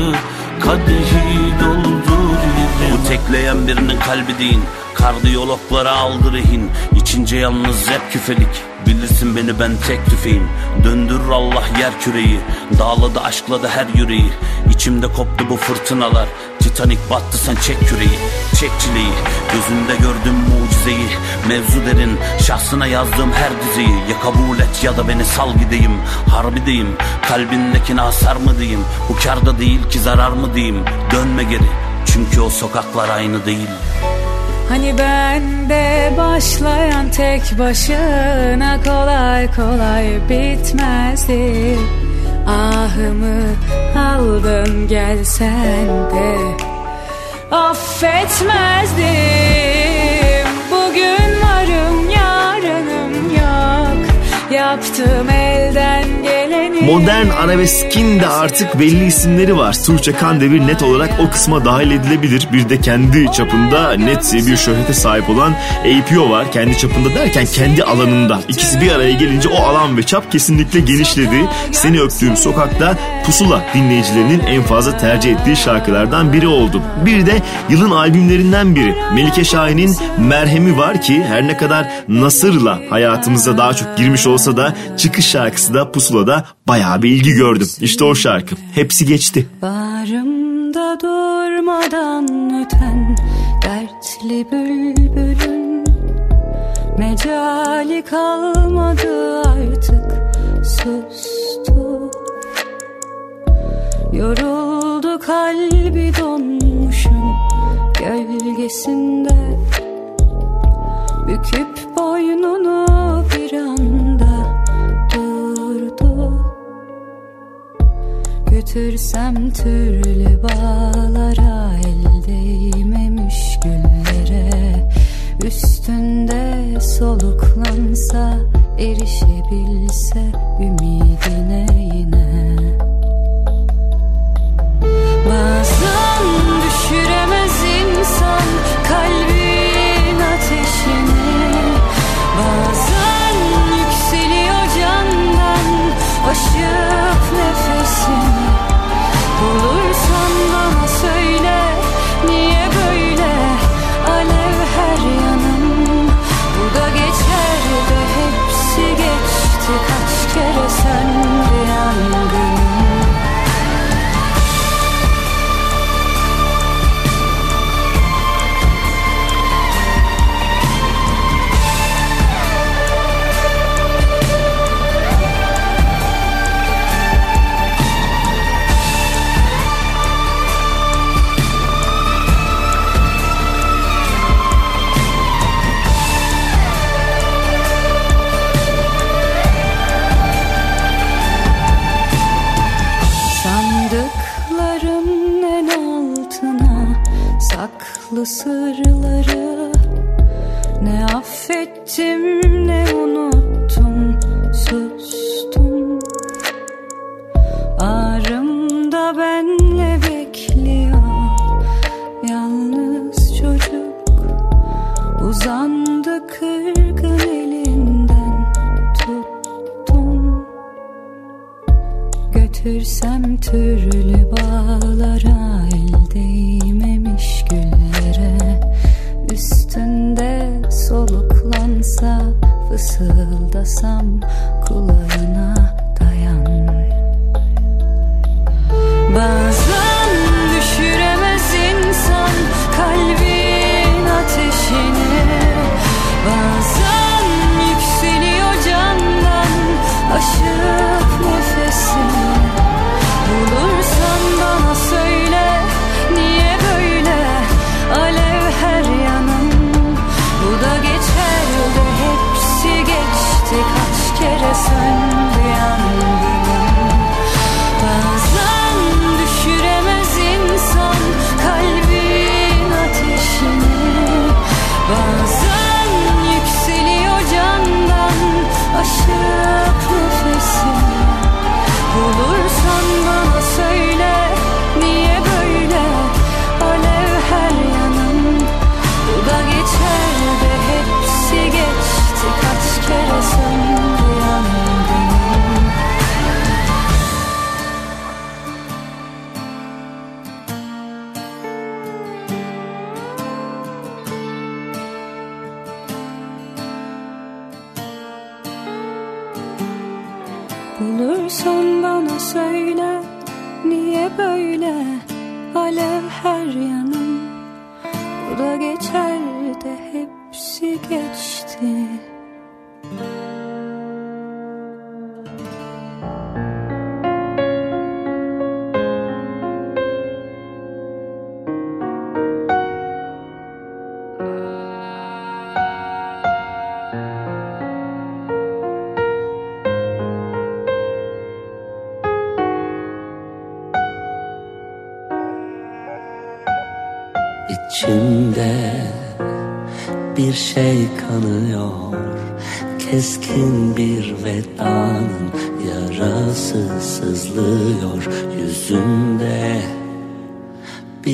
Kadehi doldur yerime Bu tekleyen birinin kalbi değil Kardiyologlara aldı rehin İçince yalnız hep küfelik. Bilirsin beni ben tek tüfeğim. Döndürür Allah yer küreyi. Dağladı aşkladı her yüreği İçimde koptu bu fırtınalar. Titanik battı sen çek küreği Çek çileyi. Gözümde gördüm mucizeyi Mevzu derin. Şahsına yazdığım her dizeyi. Ya kabul et ya da beni sal gideyim. Harbideyim Kalbindekine hasar mı diyeyim? Bu karda değil ki zarar mı diyeyim? Dönme geri Çünkü o sokaklar aynı değil. Hani bende başlayan tek başına kolay kolay bitmezdi Ahımı aldın gelsen de. Affetmezdim Bugün varım yarınım yok. Yaptım elden geleni Modern arabeskin de artık belli isimleri var. Tuğçe Kandemir net olarak o kısma dahil edilebilir. Bir de kendi çapında net bir şöhrete sahip olan APO var. Kendi çapında derken kendi alanında. İkisi bir araya gelince o alan ve çap kesinlikle genişledi. Seni öptüğüm sokakta Pusula dinleyicilerinin en fazla tercih ettiği şarkılardan biri oldu. Bir de yılın albümlerinden biri. Melike Şahin'in Merhemi var ki her ne kadar Nasır'la hayatımıza daha çok girmiş olsa da çıkış şarkısı da Pusula'da bayağı bir ilgi gördüm. İşte o şarkı. Hepsi geçti. Bağrımda durmadan öten dertli bülbülün Mecali kalmadı artık sustu Yoruldu kalbi donmuşum gölgesinde Büküp boynunu bir anda Götürsem türlü bağlara el değmemiş güllere. Üstünde soluklansa erişebilse ümidine yine saklı sırları. Ne affettim ne unuttum sustum. Ağrımda benle bekliyor yalnız çocuk. Uzandı kırgın elinden tuttum. Götürsem türlü bağlara el değmemiş güllere soluklansa fısıldasam kulağına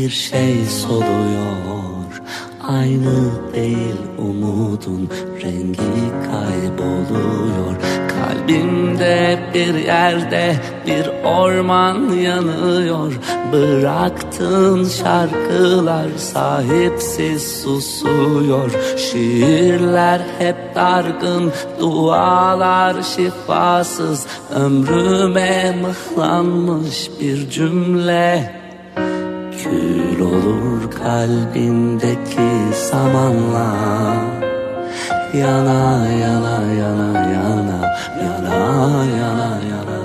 bir şey soluyor Aynı değil umudun rengi kayboluyor. Kalbimde bir yerde bir orman yanıyor. Bıraktığın şarkılar sahipsiz susuyor. Şiirler hep dargın, dualar şifasız. Ömrüme mıhlanmış bir cümle Kül olur kalbindeki samanla Yana yana yana yana yana yana yana.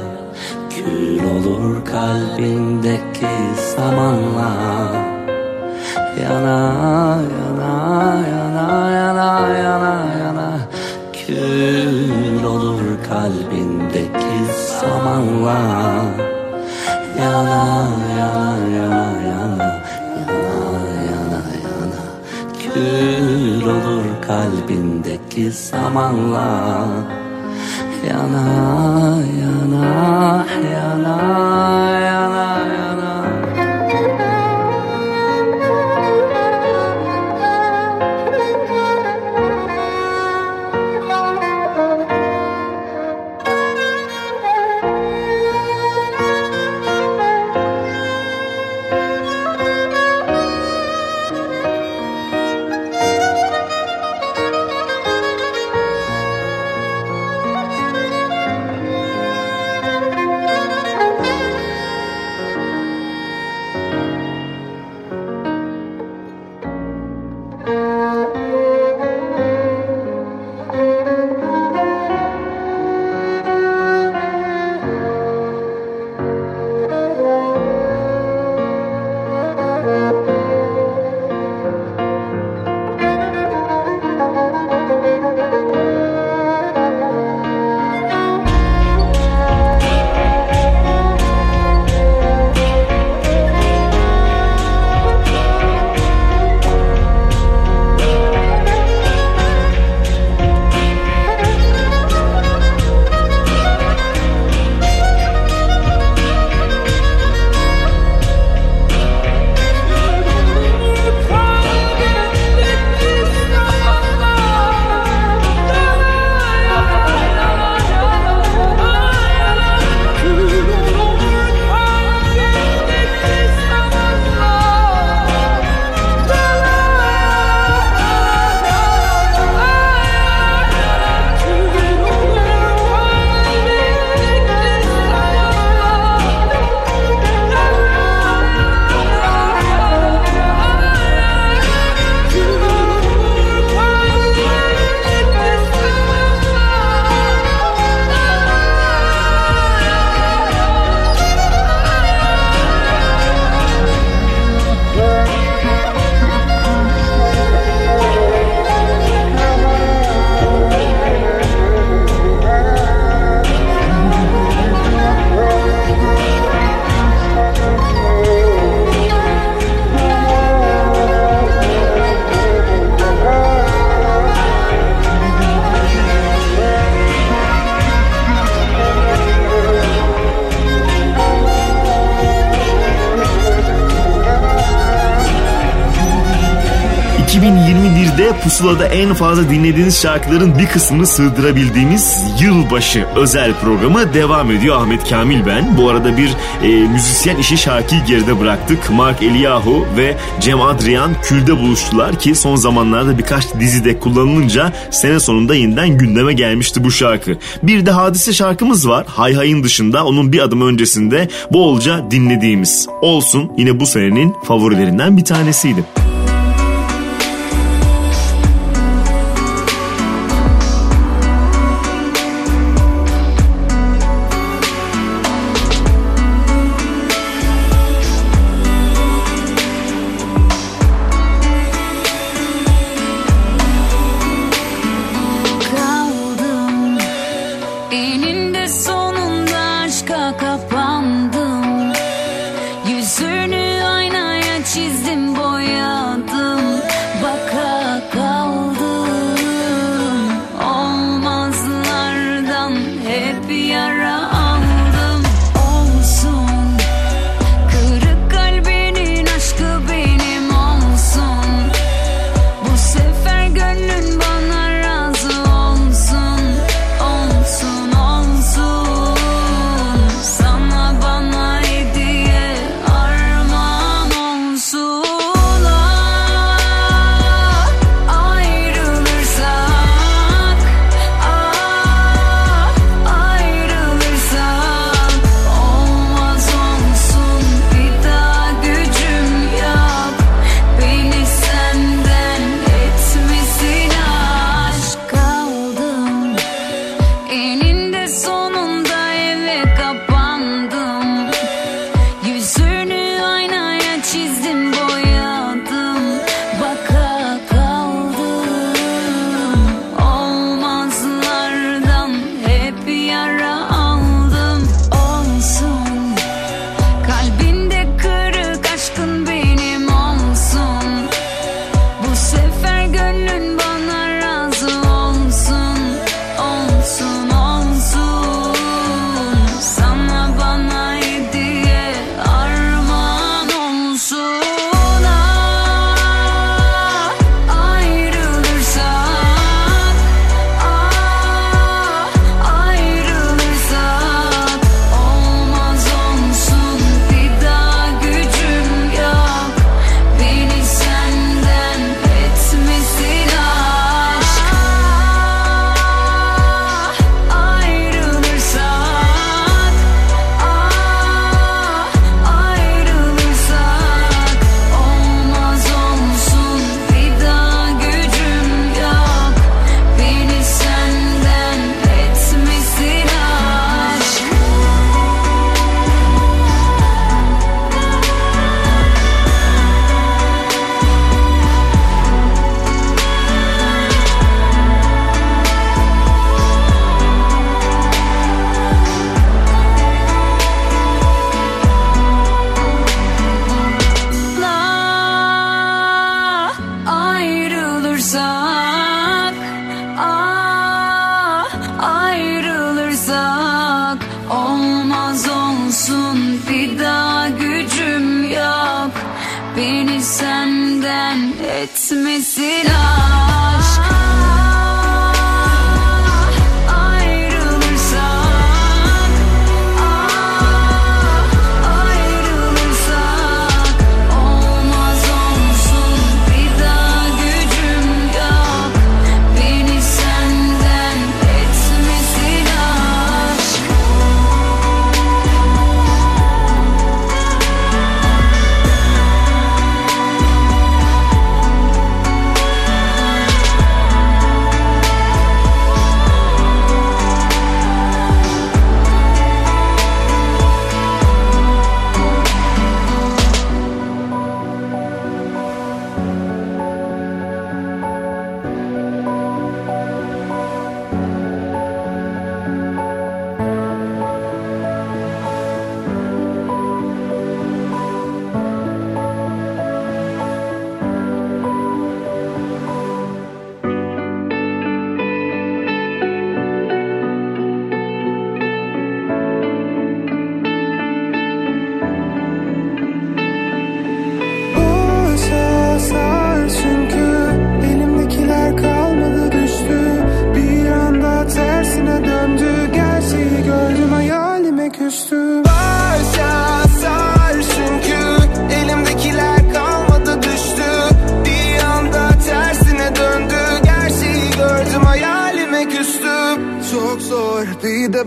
Kül olur kalbindeki samanla Yana yana yana yana yana yana. Kül olur kalbindeki samanla Yana yana yana yana yana yana yana Kül olur kalbindeki samanla. Yana yana yana yana yana pusulada en fazla dinlediğiniz şarkıların bir kısmını sığdırabildiğimiz yılbaşı özel programı devam ediyor. Ahmet Kamil ben. Bu arada bir e, müzisyen işi şarkıyı geride bıraktık. Mark Eliyahu ve Cem Adrian külde buluştular ki son zamanlarda birkaç dizide kullanılınca sene sonunda yeniden gündeme gelmişti bu şarkı. Bir de hadise şarkımız var. Hay Hay'ın dışında onun bir adım öncesinde bolca dinlediğimiz. Olsun yine bu senenin favorilerinden bir tanesiydi.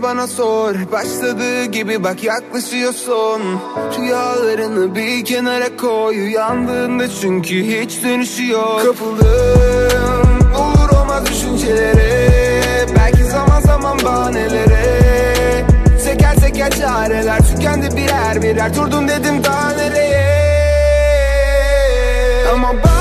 Bana sor. Başladığı gibi bak yaklaşıyorsun. Rüyalarını bir kenara koy. Uyandığında çünkü hiç dönüşü yok Kapıldım olur olmaz düşüncelere. Belki zaman zaman bahanelere. Teker teker çareler tükendi birer birer. Durdum dedim daha nereye? Ama başa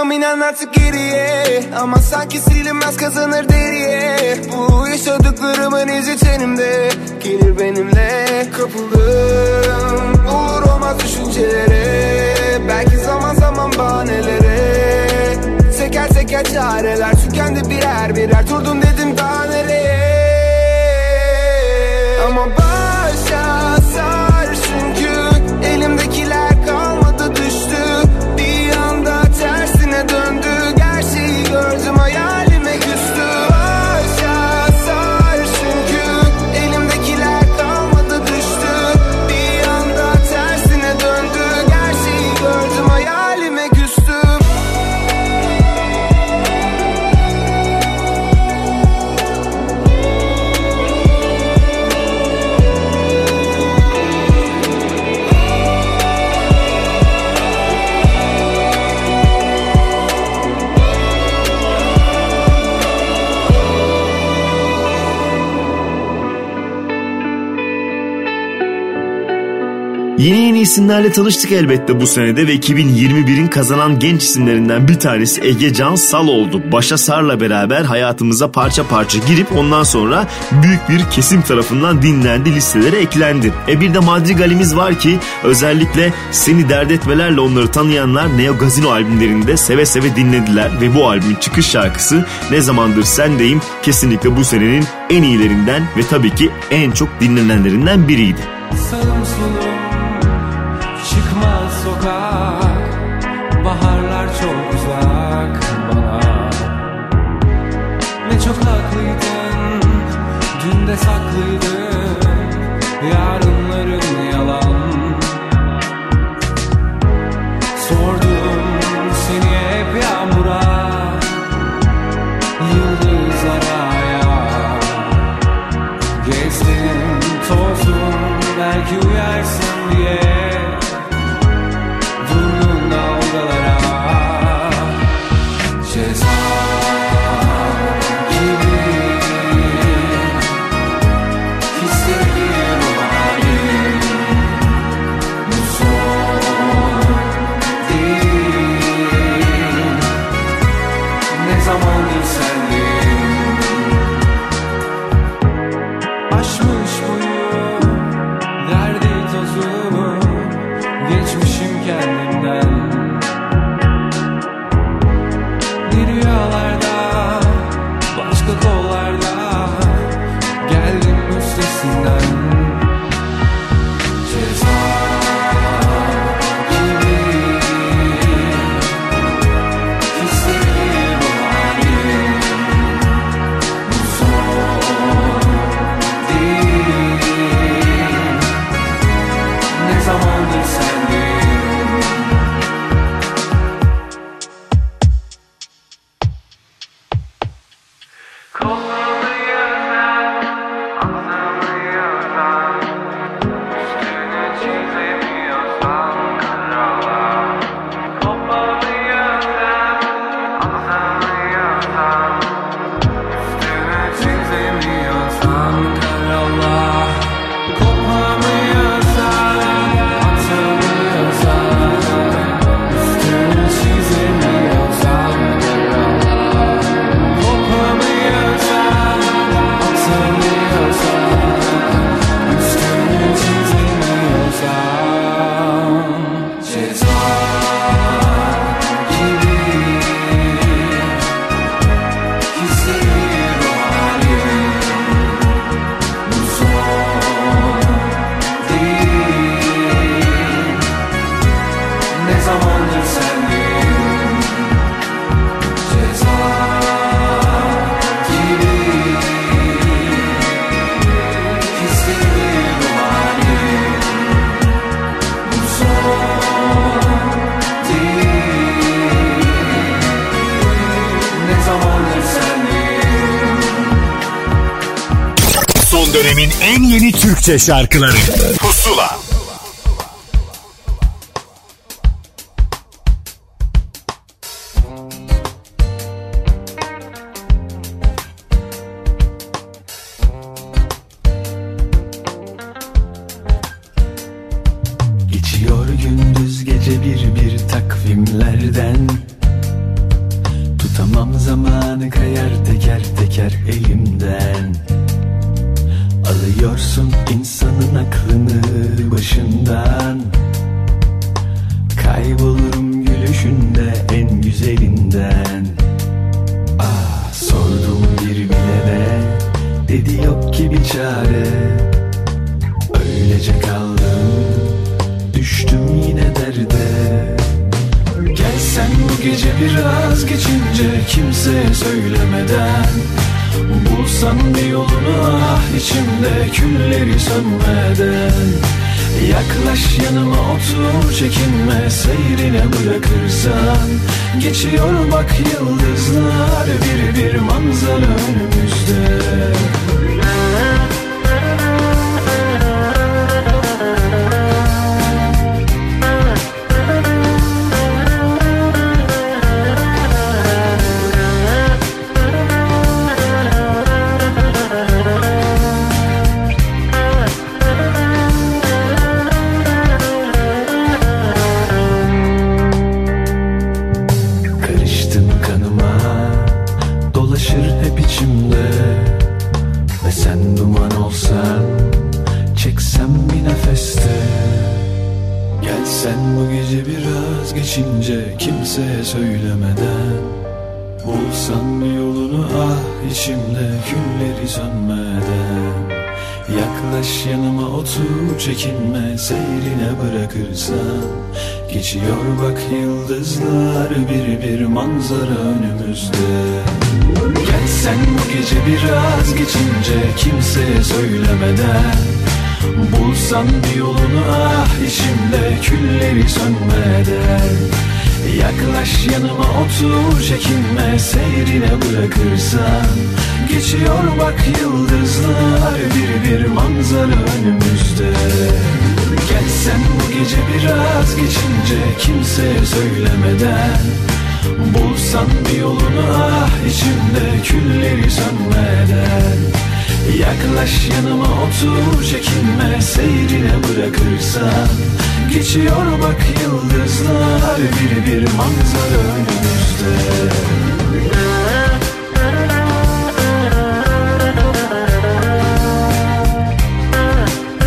Dönüp bakmam inan artık geriye. Ama sanki silinmez kazanır deriye. Bu yaşadıklarımın izi tenimde. Gelir benimle kapıldım Olur olmaz düşüncelere. Belki zaman zaman bahanelere. Teker teker çareler tükendi birer birer. Durdum dedim daha nereye? Ama başa isimlerle tanıştık elbette bu senede ve 2021'in kazanan genç isimlerinden bir tanesi Ege Can Sal oldu. Başa Sar'la beraber hayatımıza parça parça girip ondan sonra büyük bir kesim tarafından dinlendi, listelere eklendi. E bir de Madrigal'imiz var ki özellikle Seni Dert Etmelerle onları tanıyanlar Neo Gazino albümlerinde seve seve dinlediler ve bu albümün çıkış şarkısı Ne Zamandır Sendeyim kesinlikle bu senenin en iyilerinden ve tabii ki en çok dinlenenlerinden biriydi. Sağım solum Saklıydın Yarınların yalan. Sordum seni hep yağmura. Yıldızlara ya Gezdim tozdum belki uyarsın diye Türkçe şarkıları Bulsan bir yolunu ah içimde Külleri sönmeden. Yaklaş yanıma otur çekinme Seyrine bırakırsan. Geçiyor bak yıldızlar Bir bir manzara önümüzde sönmeden Yaklaş yanıma otur çekinme Seyrine bırakırsan. Geçiyor bak yıldızlar Bir bir manzara önümüzde. Gel sen bu gece biraz geçince Kimseye söylemeden. Bulsan bir yolunu ah içimde Külleri sönmeden. Yaklaş yanıma otur çekinme Seyrine bırakırsan Geçiyor bak yıldızlar Bir bir manzara önümüzde. Gel sen bu gece biraz geçince Kimseye söylemeden. Bulsan bir yolunu ah içimde Külleri sönmeden. Yaklaş yanıma otur çekinme Seyrine bırakırsan. Geçiyor bak yıldızlar Bir bir manzara önümüzde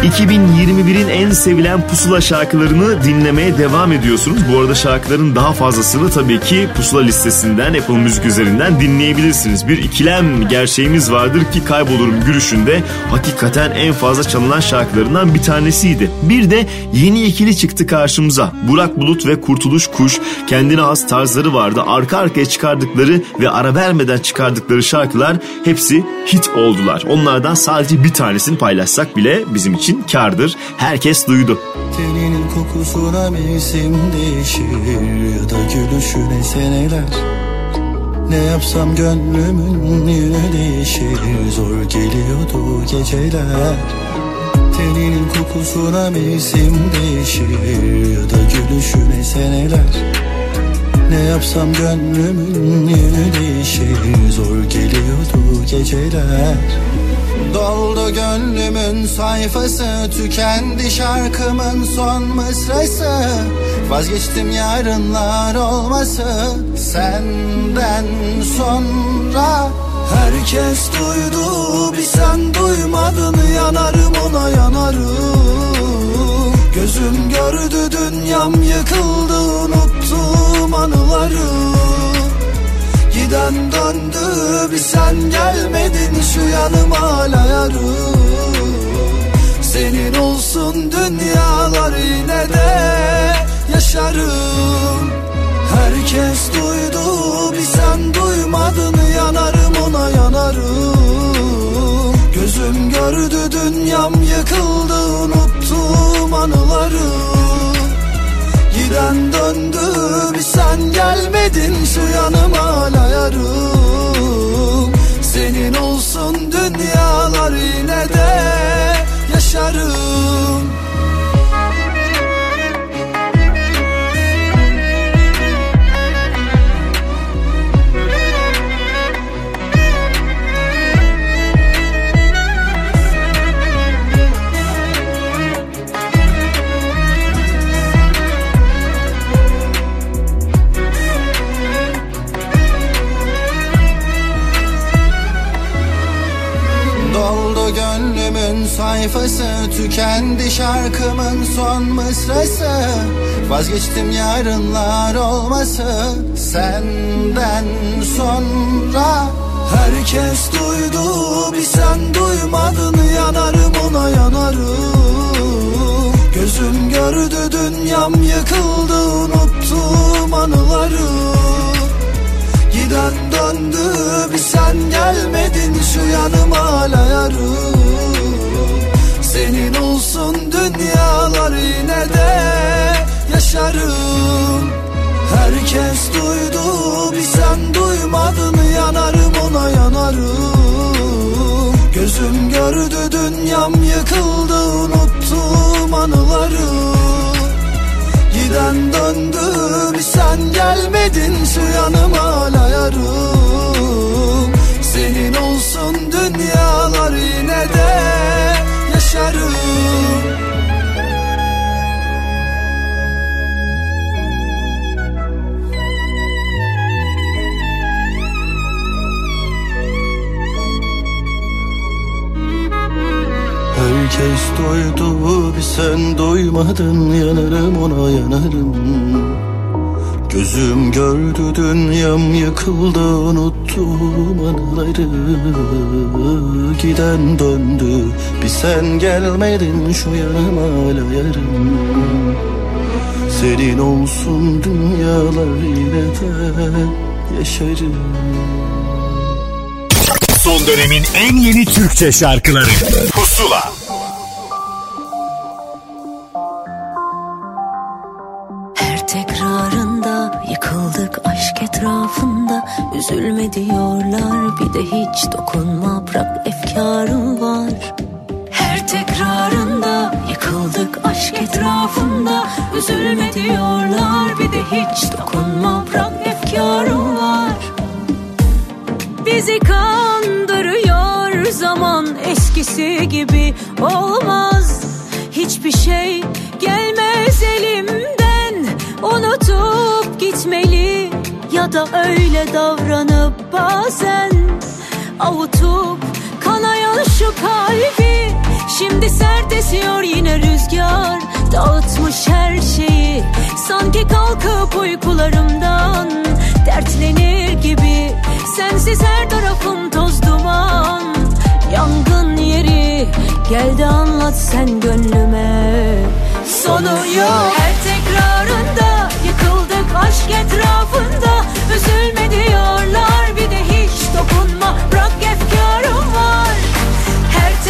2021'in en sevilen pusula şarkılarını dinlemeye devam ediyorsunuz. Bu arada şarkıların daha fazlasını tabii ki pusula listesinden Apple Müzik üzerinden dinleyebilirsiniz. Bir ikilem gerçeğimiz vardır ki kaybolurum gülüşünde hakikaten en fazla çalınan şarkılarından bir tanesiydi. Bir de yeni ikili çıktı karşımıza. Burak Bulut ve Kurtuluş Kuş kendine has tarzları vardı. Arka arkaya çıkardıkları ve ara vermeden çıkardıkları şarkılar hepsi hit oldular. Onlardan sadece bir tanesini paylaşsak bile bizim için kardır. Herkes duydu. Teninin kokusuna mevsim değişir Ya da gülüşüne seneler. Ne yapsam gönlümün yönü değişir. Zor geliyordu geceler. Teninin kokusuna mevsim değişir Ya da gülüşüne seneler. Ne yapsam gönlümün yönü değişir. Zor geliyordu geceler Doldu gönlümün sayfası Tükendi şarkımın son mısrası. Vazgeçtim yarınlar olması Senden sonra. Herkes duydu bir sen duymadın Yanarım ona yanarım. Gözüm gördü dünyam yıkıldı Unuttum anıları Giden döndü bir sen gelmedin Şu yanıma hala yarım. Senin olsun dünyalar yine de yaşarım. Herkes duydu bir sen duymadın Yanarım ona yanarım. Gözüm gördü dünyam yıkıldı Unuttum anıları Köprüden döndüm sen gelmedin şu yanıma layarım Senin olsun dünyalar yine de yaşarım. Sayfası Tükendi şarkımın son mısrası. Vazgeçtim yarınlar olması Senden sonra. Herkes duydu bir sen duymadın Yanarım ona yanarım. Gözüm gördü dünyam yıkıldı Unuttum anıları. Giden döndü bir sen gelmedin Şu yanıma hala Senin olsun dünyalar yine de yaşarım. Herkes duydu bir sen duymadın Yanarım ona yanarım. Gözüm gördü dünyam yıkıldı Unuttum anıları. Giden döndü bir sen gelmedin Şu yanıma hala yarım. Senin olsun dünyalar yine de yaşarım. Herkes duydu bir sen duymadın Yanarım ona yanarım Gözüm gördü dünyam yıkıldı Unuttum anıları. Giden döndü bir sen gelmedin Şu yanıma hala yarım. Senin olsun dünyalar yine de yaşarım. Son dönemin en yeni Türkçe şarkıları. Pusula de hiç dokunma bırak efkarım var. Her tekrarında yıkıldık aşk etrafında. Üzülme diyorlar bir de hiç dokunma bırak efkarım var. Bizi kandırıyor zaman eskisi gibi olmaz. Hiçbir şey gelmez elimden Unutup gitmeli. Ya da öyle davranıp bazen Avutup kanayan şu kalbi. Şimdi sert esiyor yine rüzgar Dağıtmış her şeyi. Sanki kalkıp uykularımdan Dertlenir gibi. Sensiz her tarafım toz duman. Yangın yeri Geldi anlat sen gönlüme. Sonu yok. Her tekrarında Yıkıldık aşk etrafında. Üzülme diyorlar bir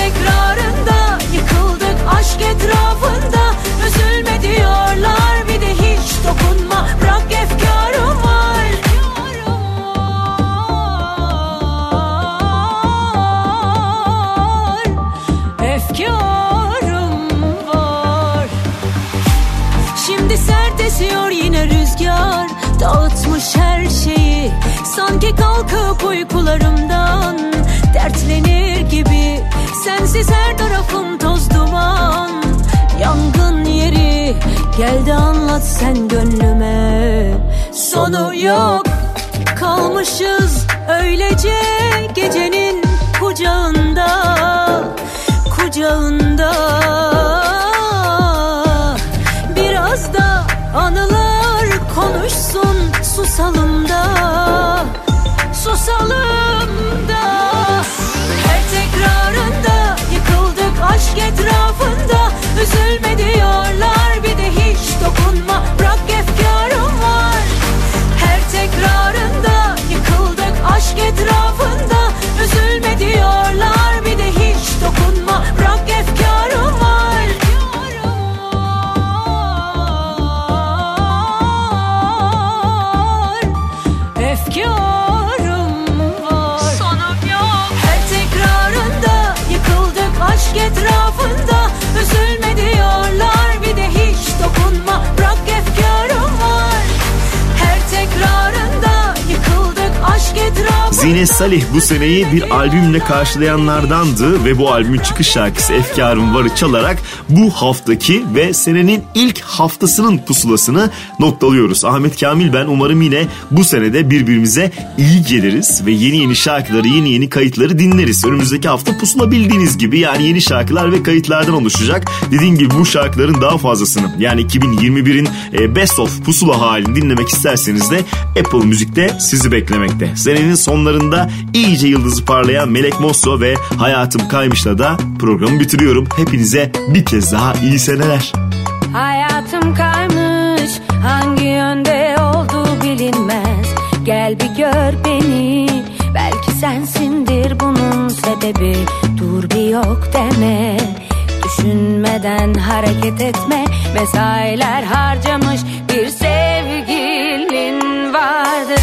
tekrarında Yıkıldık aşk etrafında. Üzülme diyorlar bir de hiç dokunma. Bırak efkarım var. Efkarım var. Şimdi sert esiyor yine rüzgar. Dağıtmış her şeyi. Sanki kalkıp uykularımdan Dertlenir gibi. Sensiz her tarafım toz duman. Yangın yeri Geldi anlat sen gönlüme. Sonu yok Kalmışız öylece gecenin kucağında Kucağında. Biraz da anılar konuşsun susalım da Susalım tekrarında yıkıldık aşk etrafında. Üzülme diyorlar bir de hiç dokunma. Bırak efkarım var. Her tekrarında yıkıldık aşk etrafında. Üzülme diyorlar bir de hiç dokunma. Bırak through Zine Salih bu seneyi bir albümle karşılayanlardandı ve bu albümün çıkış şarkısı Efkarım Var'ı çalarak bu haftaki ve senenin ilk haftasının pusulasını noktalıyoruz. Ahmet Kamil ben umarım yine bu senede birbirimize iyi geliriz ve yeni yeni şarkıları yeni yeni kayıtları dinleriz. Önümüzdeki hafta pusula bildiğiniz gibi yani yeni şarkılar ve kayıtlardan oluşacak. Dediğim gibi bu şarkıların daha fazlasını yani 2021'in e, best of pusula halini dinlemek isterseniz de Apple Müzik'te sizi beklemekte. Senenin sonlarında iyice yıldızı parlayan Melek Mosso ve Hayatım Kaymış'la da programı bitiriyorum. Hepinize bir kez daha iyi seneler. Hayatım kaymış hangi yönde olduğu bilinmez Gel bir gör beni belki sensindir bunun sebebi Dur bir yok deme düşünmeden hareket etme Mesailer harcamış bir sevgilin vardı